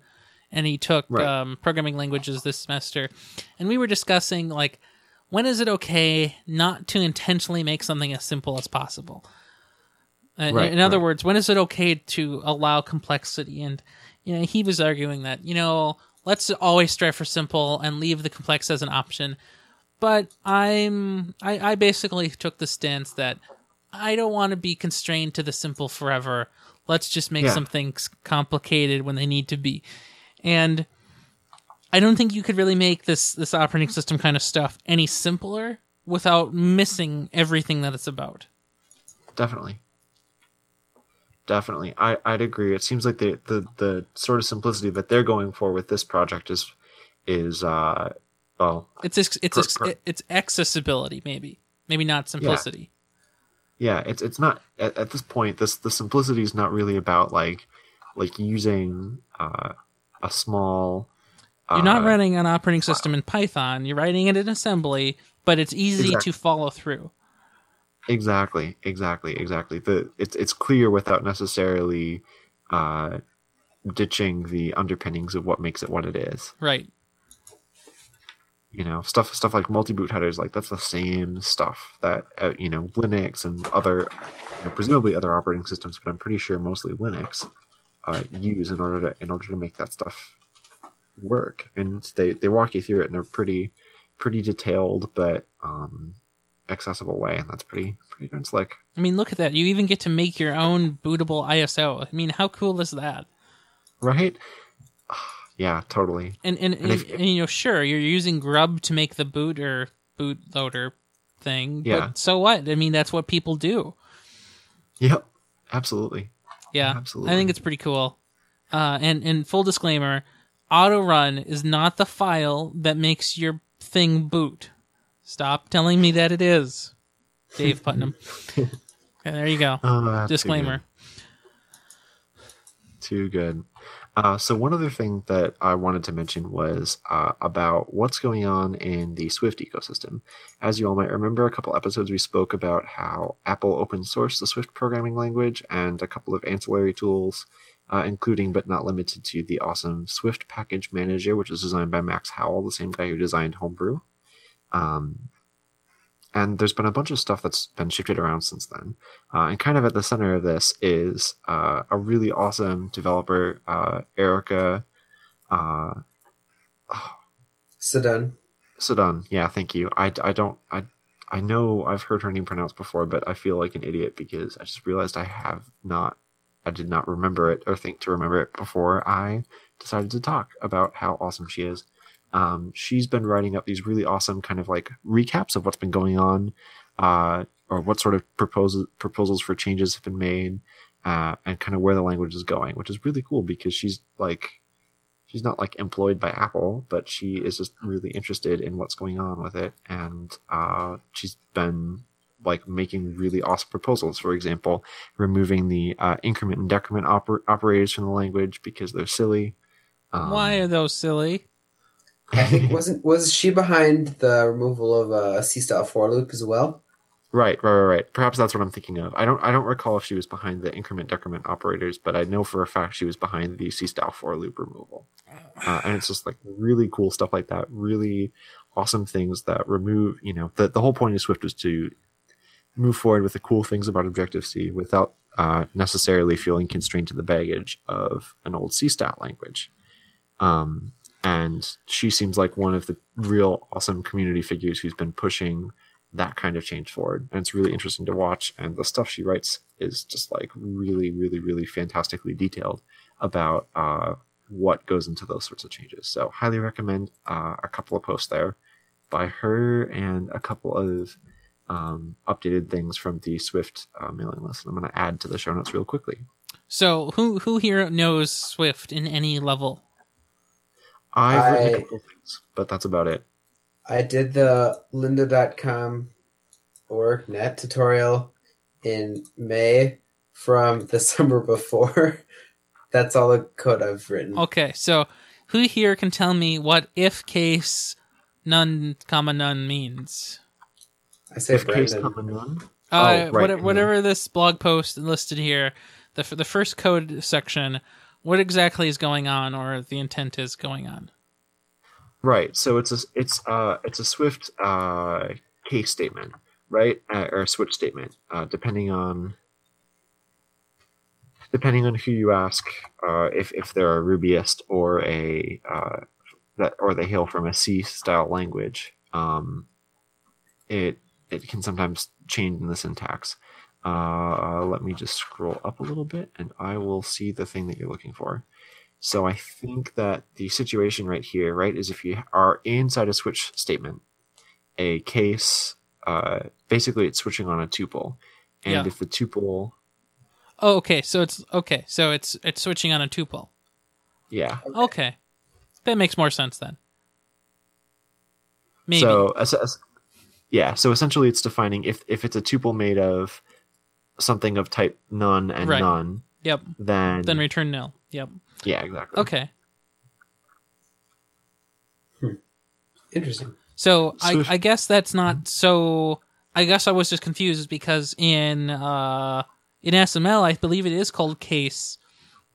and he took Right. um, programming languages this semester, and we were discussing like when is it okay not to intentionally make something as simple as possible. Uh, in- Right, in other right. words, when is it okay to allow complexity? And you know, he was arguing that you know let's always strive for simple and leave the complex as an option. But I'm I, I basically took the stance that I don't want to be constrained to the simple forever. Let's just make Yeah. some things complicated when they need to be. And I don't think you could really make this this operating system kind of stuff any simpler without missing everything that it's about. definitely definitely I, i'd agree it seems like the, the the sort of simplicity that they're going for with this project is is uh well It's ex- it's Per- ex- per- it's accessibility maybe. Maybe not simplicity. yeah it's it's not at, at this point this the simplicity is not really about like like using uh a small You're not uh, running an operating system in Python. You're writing it in assembly, but it's easy Exactly. to follow through. Exactly exactly exactly. The it's it's clear without necessarily uh ditching the underpinnings of what makes it what it is. Right. you know stuff stuff like multi-boot headers like that's the same stuff that uh, you know linux and other you know, presumably other operating systems but i'm pretty sure mostly linux uh, use in order to in order to make that stuff work. And they they walk you through it in a pretty pretty detailed but um accessible way and that's pretty pretty darn slick I mean, look at that. You even get to make your own bootable ISO. I mean, how cool is that? right [SIGHS] yeah totally And and, and, if- and, you know, sure, you're using Grub to make the boot or bootloader thing, Yeah. but so what? I mean, that's what people do. yep absolutely Yeah, Absolutely. I think it's pretty cool. Uh, and and full disclaimer, autorun is not the file that makes your thing boot. Stop telling me that it is, Dave Putnam. [LAUGHS] okay, there you go. oh, that's too good. Disclaimer. Too good. Uh, so one other thing that I wanted to mention was uh, about what's going on in the Swift ecosystem. As you all might remember, a couple episodes we spoke about how Apple open sourced the Swift programming language and a couple of ancillary tools, uh, including but not limited to the awesome Swift Package Manager, which was designed by Max Howell, the same guy who designed Homebrew. Um, and there's been a bunch of stuff that's been shifted around since then. Uh, and kind of at the center of this is uh, a really awesome developer, uh, Erica uh, [SIGHS] Sedan. Sadun. Yeah, thank you. I, I don't I I know I've heard her name pronounced before, but I feel like an idiot because I just realized I have not I did not remember it or think to remember it before I decided to talk about how awesome she is. Um, she's been writing up these really awesome kind of like recaps of what's been going on, uh, or what sort of proposals proposals for changes have been made, uh, and kind of where the language is going, which is really cool because she's like she's not like employed by Apple, but she is just really interested in what's going on with it, and uh, she's been like making really awesome proposals. For example, removing the uh, increment and decrement oper- operators from the language because they're silly. Um, Why are those silly? I think wasn't was she behind the removal of uh, C style for loop as well? Right, right, right, right. Perhaps that's what I'm thinking of. I don't, I don't recall if she was behind the increment decrement operators, but I know for a fact she was behind the C style for loop removal. Uh, and it's just like really cool stuff like that. Really awesome things that remove. You know, the the whole point of Swift is to move forward with the cool things about Objective C without uh, necessarily feeling constrained to the baggage of an old C style language. Um, and she seems like one of the real awesome community figures who's been pushing that kind of change forward. And it's really interesting to watch. And the stuff she writes is just like really, really, really fantastically detailed about uh, what goes into those sorts of changes. So, highly recommend uh, a couple of posts there by her and a couple of um, updated things from the Swift uh, mailing list. And I'm going to add to the show notes real quickly. So, who who here knows Swift in any level? I've written a couple things, but that's about it. I did the lynda.com or net tutorial in May from the [LAUGHS] summer before. That's all the code I've written. Okay, so who here can tell me what if case none comma none means? I say If case comma none. Uh, Oh, right, whatever, whatever this blog post listed here, the the first code section, what exactly is going on, or the intent is going on? Right. So it's a it's uh it's a Swift uh case statement, right? Uh, or a switch statement, uh, depending on depending on who you ask, uh, if if they're a Rubyist or a uh, that or they hail from a C style language, um, it it can sometimes change in the syntax. Uh, let me just scroll up a little bit, and I will see the thing that you're looking for. So I think that the situation right here, right, is if you are inside a switch statement, a case, uh, basically it's switching on a tuple, and Yeah. if the tuple, Oh, okay, so it's okay, so it's it's switching on a tuple. yeah, Okay, that makes more sense then. Maybe. So, yeah. So essentially, it's defining if if it's a tuple made of something of type none and Right. none, yep. then, Then return nil. Yep. yeah, exactly. Okay. Interesting. So I, Swift- I guess that's not so. I guess I was just confused because in uh, in SML I believe it is called case,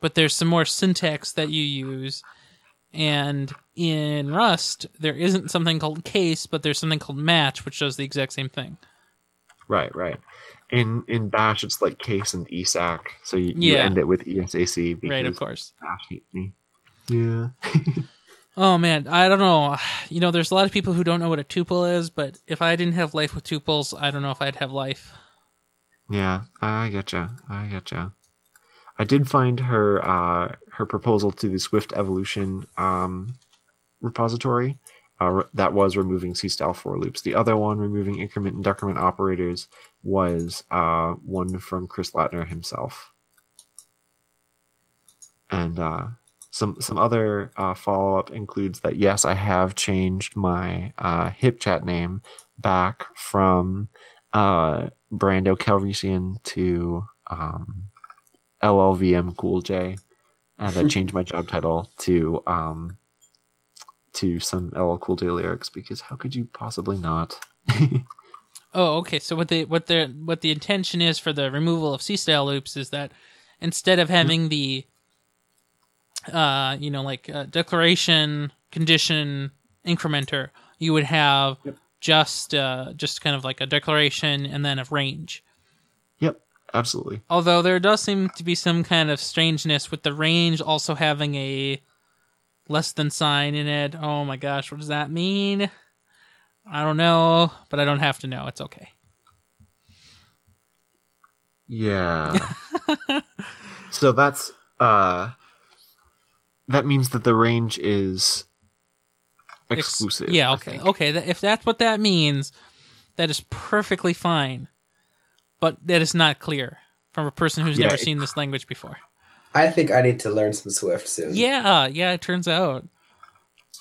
but there's some more syntax that you use, and in Rust there isn't something called case, but there's something called match, which does the exact same thing. Right, right. In in Bash, it's like case and ESAC, so you, you end it with ESAC because Right, of course. Bash hates me. Yeah. [LAUGHS] Oh man, I don't know. You know, there's a lot of people who don't know what a tuple is, but if I didn't have life with tuples, I don't know if I'd have life. Yeah, I getcha. I getcha. I did find her uh, her proposal to the Swift Evolution um, repository. Uh, that was removing C style for loops. The other one, removing increment and decrement operators, was uh, one from Chris Lattner himself. And uh, some some other uh, follow up includes that yes, I have changed my uh, HipChat name back from uh, Brando Calrissian to um, LLVM Cool J, and I [LAUGHS] changed my job title to um, to some LL Cool J lyrics because how could you possibly not? [LAUGHS] Oh, okay. So what the what the what the intention is for the removal of C style loops is that instead of having the uh you know like uh, declaration condition incrementer, you would have just uh just kind of like a declaration and then a range. yep, absolutely. Although there does seem to be some kind of strangeness with the range also having a less than sign in it. Oh my gosh, what does that mean? I don't know, but I don't have to know. It's okay. Yeah. [LAUGHS] so that's uh, that means that the range is Ex- exclusive. yeah, okay. Okay, if that's what that means, that is perfectly fine. But that is not clear from a person who's Yeah, never it- seen this language before. I think I need to learn some Swift soon. Yeah, yeah, it turns out.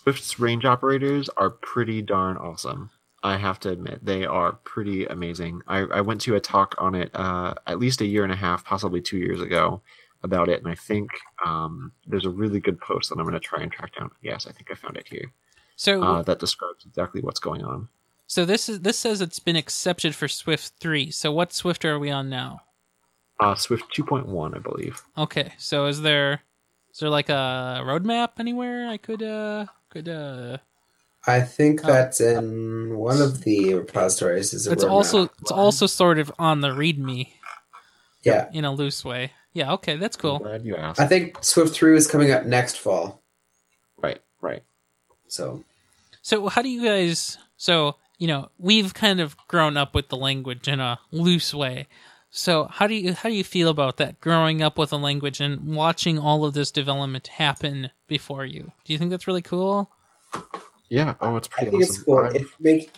Swift's range operators are pretty darn awesome. I have to admit, they are pretty amazing. I, I went to a talk on it uh, at least a year and a half, possibly two years ago, about it, and I think um, there's a really good post that I'm going to try and track down. Yes, I think I found it here. So Uh, that describes exactly what's going on. so this is this says it's been accepted for Swift 3. So what Swift are we on now? Uh, Swift 2.1, I believe. Okay. So is there is there like a roadmap anywhere I could uh could uh I think Oh. that's in one of the repositories. Is It's roadmap. also it's also sort of on the readme. Yeah. in a loose way. Yeah, okay, that's I'm cool. glad you asked. I think Swift 3 is coming up next fall. right, right. So So how do you guys so, you know, we've kind of grown up with the language in a loose way. So how do you how do you feel about that growing up with a language and watching all of this development happen before you? Do you think that's really cool? Yeah. Oh, it's pretty I pretty think awesome. it's cool. I'm- It make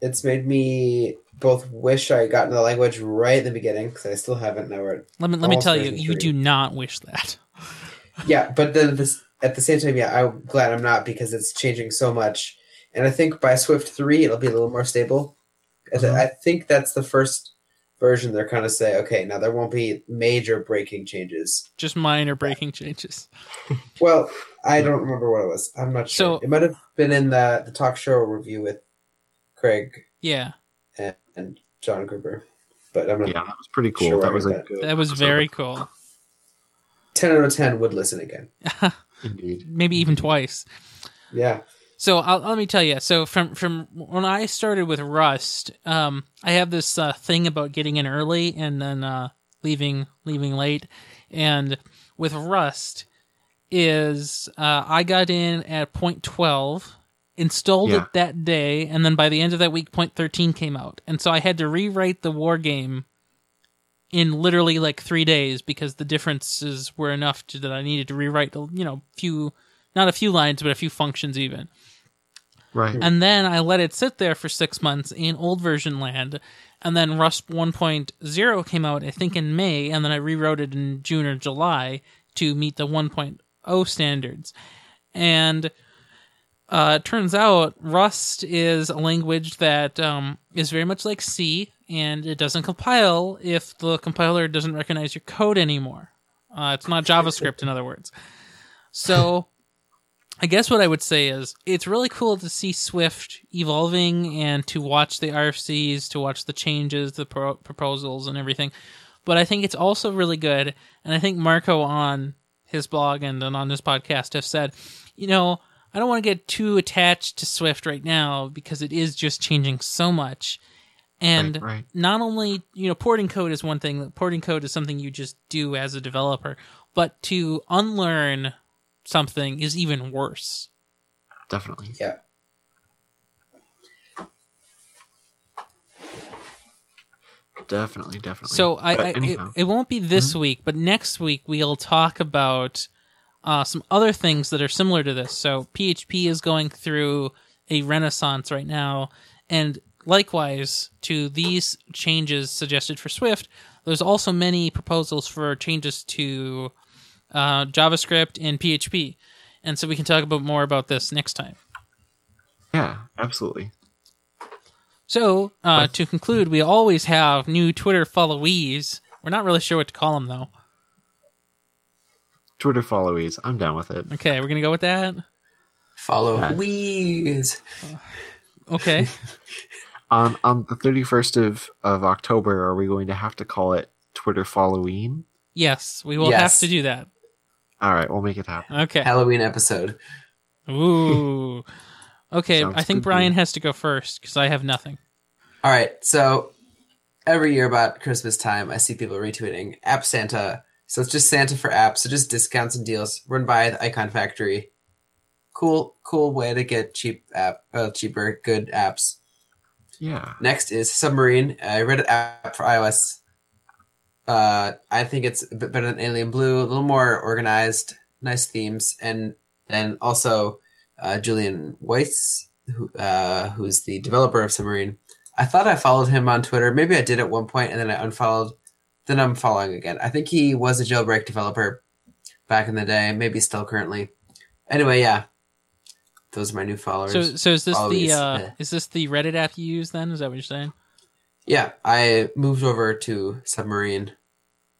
it's made me both wish I got into the language right in the beginning because I still haven't. Now we're Let me let me tell you, version you do not wish that. yeah, but then this at the same time, yeah, I'm glad I'm not because it's changing so much. And I think by Swift three, it'll be a little more stable. I th- Mhm. I think that's the first version. They're kind of say, okay, now there won't be major breaking changes. Just minor breaking changes. Well, I don't remember what it was. I'm not sure. So- it might have been in the the talk show review with Craig Yeah. and, and John Gruber, but I'm not. yeah, that was pretty cool. Sure, that I was a that. good. That was episode. very cool. Ten out of ten would listen again. [LAUGHS] indeed. Maybe even twice. Yeah. So I'll, let me tell you. So from from when I started with Rust, um, I have this uh, thing about getting in early and then uh, leaving leaving late. And with Rust, is uh, I got in at point twelve, installed Yeah. it that day, and then by the end of that week, point thirteen came out, and so I had to rewrite the war game in literally like three days because the differences were enough to, that I needed to rewrite, you know, few not a few lines, but a few functions even. Right. And then I let it sit there for six months in old version land. And then Rust 1.0 came out, I think, in May. And then I rewrote it in June or July to meet the 1.0 standards. And uh, it turns out Rust is a language that um, is very much like C, and it doesn't compile if the compiler doesn't recognize your code anymore. Uh, it's not JavaScript, in other words. So. I guess what I would say is it's really cool to see Swift evolving and to watch the RFCs, to watch the changes, the pro- proposals, and everything. But I think it's also really good, and I think Marco on his blog and, and on this podcast have said, you know, I don't want to get too attached to Swift right now because it is just changing so much. And right, right. not only you know porting code is one thing porting code is something you just do as a developer but to unlearn something is even worse Definitely. Yeah. Definitely, definitely. so i, I it, it won't be this week but next week we'll talk about uh, some other things that are similar to this so php is going through a renaissance right now and likewise to these changes suggested for swift there's also many proposals for changes to uh, javascript and php and so we can talk about more about this next time yeah, absolutely. So, uh, to conclude, we always have new Twitter followees. We're not really sure what to call them, though. Twitter followees. I'm down with it. Okay, we're going to go with that. Follow Yeah. Okay. [LAUGHS] On on the 31st of, of October, are we going to have to call it Twitter Folloween? yes, we will Yes. have to do that. All right, we'll make it happen. Okay. Halloween episode. Ooh. Okay, Sounds I think good to Brian has to go first because I have nothing. All right, so every year about Christmas time, I see people retweeting App Santa. So it's just Santa for apps, so just discounts and deals run by the Icon Factory. Cool, cool way to get cheap app, uh, cheaper, good apps. Yeah. Next is Submarine, a Reddit app for iOS. Uh, I think it's a bit better than Alien Blue, a little more organized, nice themes, and then also uh, Julian Weiss, who, uh, who's the developer of Submarine. I thought I followed him on Twitter. Maybe I did at one point, and then I unfollowed. Then I'm following again. I think he was a jailbreak developer back in the day, maybe still currently. Anyway, yeah, those are my new followers. So, so is this the uh, yeah. is this the Reddit app you use? Then is that what you're saying? Yeah, I moved over to Submarine.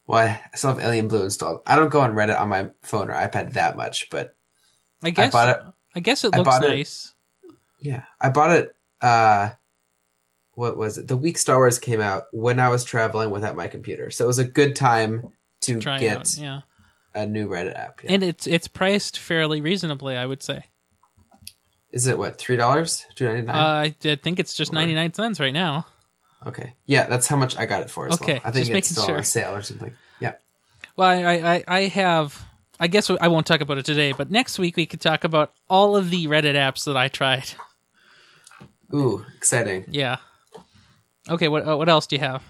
Well, I still have Alien Blue installed. I don't go on Reddit on my phone or iPad that much, but I guess. bought it- I guess it looks bought it- nice. yeah, I bought it. Uh, what was it? The week Star Wars came out when I was traveling without my computer, so it was a good time to Try get out. Yeah, a new Reddit app. Yeah. and it's it's priced fairly reasonably, I would say. Is it what three dollars? Two ninety Uh. I I think it's just ninety nine cents right now. Okay. Yeah, that's how much I got it for as Okay, well. I think just it's making still sure. on sale or something. Yeah. Well, I, I, I- I have. I guess I won't talk about it today, but next week we could talk about all of the Reddit apps that I tried. Ooh, exciting. Yeah. Okay. What uh, what else do you have?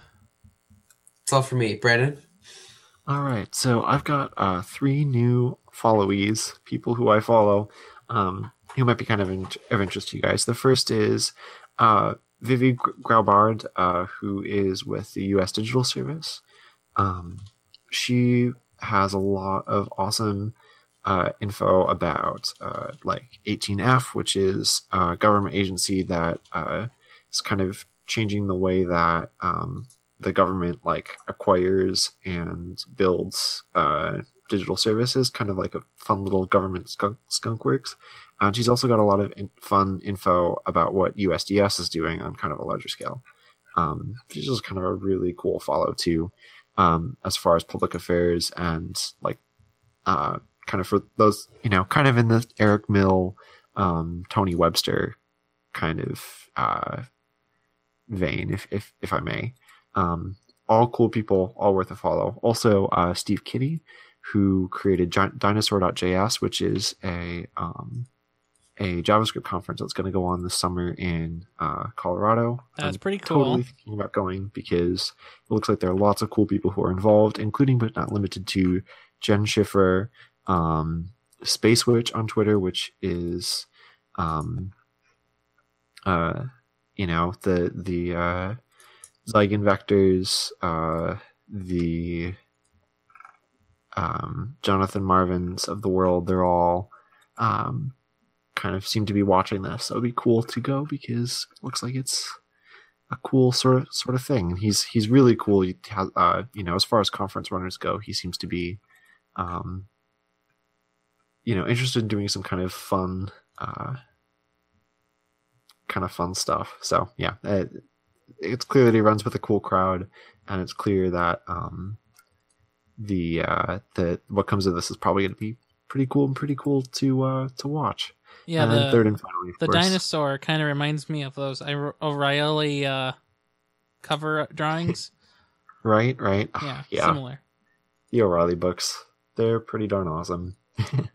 It's all for me. Brandon? All right, so I've got uh, three new followees, people who I follow, um, who might be kind of in- of interest to you guys. The first is uh, Vivi Graubard, uh, who is with the U.S. Digital Service. Um, she has a lot of awesome uh, info about uh, like 18F, which is a government agency that uh, is kind of changing the way that um, the government like acquires and builds uh, digital services, kind of like a fun little government skunk, skunk works. And she's also got a lot of in- fun info about what USDS is doing on kind of a larger scale. Um, she's just kind of a really cool follow too, um, as far as public affairs and like uh, kind of for those you know kind of in the Eric Mill, um, Tony Webster kind of uh, vein, if if if I may. Um, all cool people, all worth a follow. Also, uh, Steve Kinney, who created Dinosaur.js, which is a um, a JavaScript conference that's going to go on this summer in uh, Colorado. That's I'm pretty cool. Totally thinking about going because it looks like there are lots of cool people who are involved, including but not limited to Jen Schiffer, um, Space Witch on Twitter, which is, um, uh, you know, the the uh, Zygon vectors, uh, the um, Jonathan Marvins of the world. They're all um, kind of seem to be watching this. So it'd be cool to go because it looks like it's a cool sort of sort of thing. He's he's really cool. He has, uh, you know, as far as conference runners go, he seems to be, um, you know, interested in doing some kind of fun, uh, kind of fun stuff. So yeah, it, it's clear that he runs with a cool crowd, and it's clear that um, the uh, the what comes of this is probably going to be pretty cool and pretty cool to uh, to watch. Yeah, and the third and finally, the course, dinosaur kind of reminds me of those O'Reilly uh, cover drawings. [LAUGHS] right, right, [SIGHS] Yeah, yeah. similar. the O'Reilly books. They're pretty darn awesome. [LAUGHS] and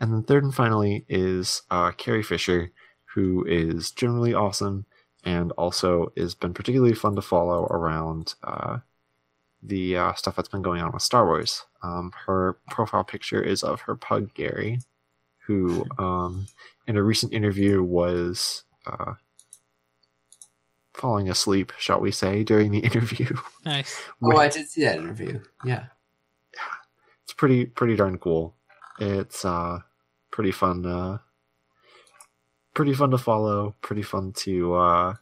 then third and finally is uh, Carrie Fisher, who is generally awesome and also has been particularly fun to follow around uh, the uh, stuff that's been going on with Star Wars. Um, her profile picture is of her pug Gary, who um, in a recent interview was uh, falling asleep, shall we say, during the [LAUGHS] interview. Nice. Oh, I did see that interview. Yeah. it's pretty pretty darn cool. It's uh pretty fun uh pretty fun to follow, pretty fun to uh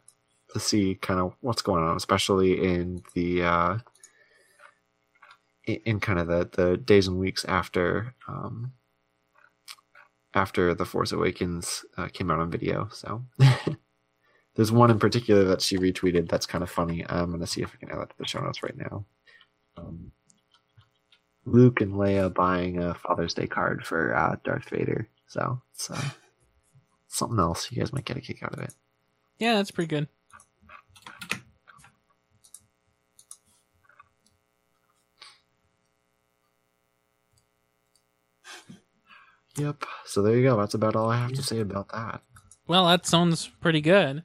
to see kind of what's going on, especially in the uh in, in kind of the the days and weeks after um after the Force Awakens uh, came out on video. So [LAUGHS] there's one in particular that she retweeted that's kind of funny. I'm gonna see if I can add that to the show notes right now. Um, Luke and Leia buying a Father's Day card for uh, Darth Vader. So it's uh, something else. You guys might get a kick out of it. Yeah, that's pretty good. Yep. So there you go. That's about all I have to say about that. Well, that sounds pretty good.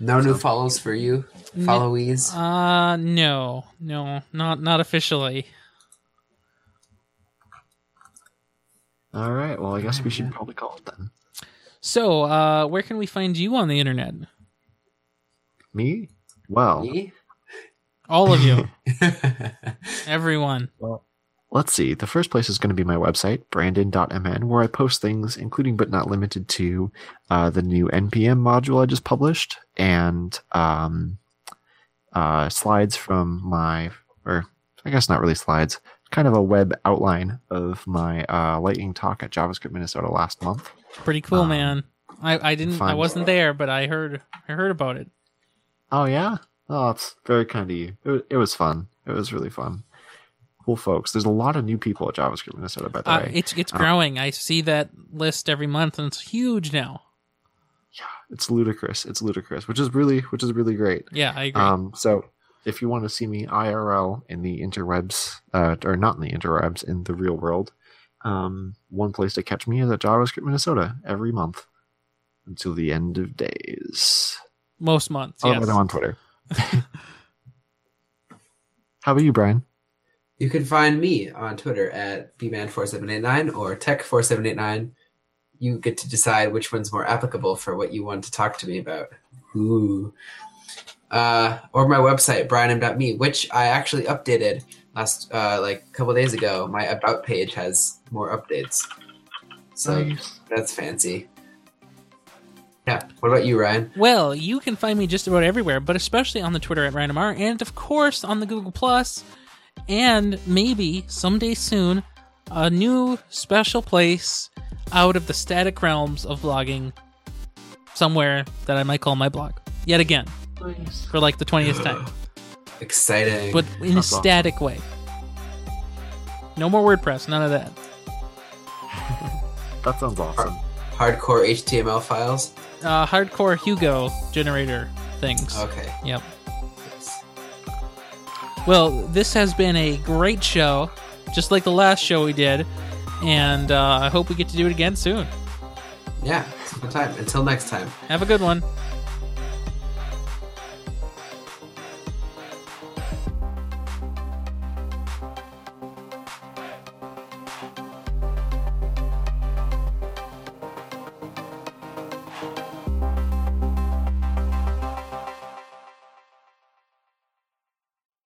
No new follows for you? No. Followees? Uh no, no, not not officially. All right. Well, I guess we should probably call it then. So, uh, where can we find you on the internet? Me? Well, Me? All of you, [LAUGHS] everyone. well, let's see. The first place is going to be my website, brandon.mn, where I post things, including but not limited to uh, the new NPM module I just published and um, uh, slides from my, or I guess not really slides, kind of a web outline of my uh, lightning talk at JavaScript Minnesota last month. Pretty cool, Um, man. I, I didn't I wasn't there, but I heard I heard about it. Oh yeah. Oh, it's very kind of you. It, it was fun. It was really fun. Cool folks. There's a lot of new people at JavaScript Minnesota, by the Uh, way. it's it's Uh, growing. I see that list every month, and it's huge now. Yeah, it's ludicrous. It's ludicrous, which is really which is really great. Yeah, I agree. Um, so if you want to see me IRL in the interwebs, uh, or not in the interwebs, in the real world, um, one place to catch me is at JavaScript Minnesota every month until the end of days. Most months, Oh, yes. I'm on Twitter. [LAUGHS] How about you, Brian? You can find me on Twitter at bman4789 or tech4789. You get to decide which one's more applicable for what you want to talk to me about. Ooh. Uh, or my website, brianm.me, which I actually updated last, uh, like a couple days ago. My about page has more updates. So Nice. that's fancy. Yeah. What about you, Ryan? Well, you can find me just about everywhere, but especially on the Twitter at RandomR, and of course on the Google Plus, and maybe someday soon, a new special place out of the static realms of blogging, somewhere that I might call my blog. Yet again, Nice. for like the twentieth time, Exciting. but in a That's awesome. static way. No more WordPress, none of that. [LAUGHS] That sounds awesome. Hardcore HTML files? Uh, hardcore Hugo generator things. Okay. Yep. Well, this has been a great show, just like the last show we did, and uh, I hope we get to do it again soon. Yeah, it's a good time. Until next time. Have a good one.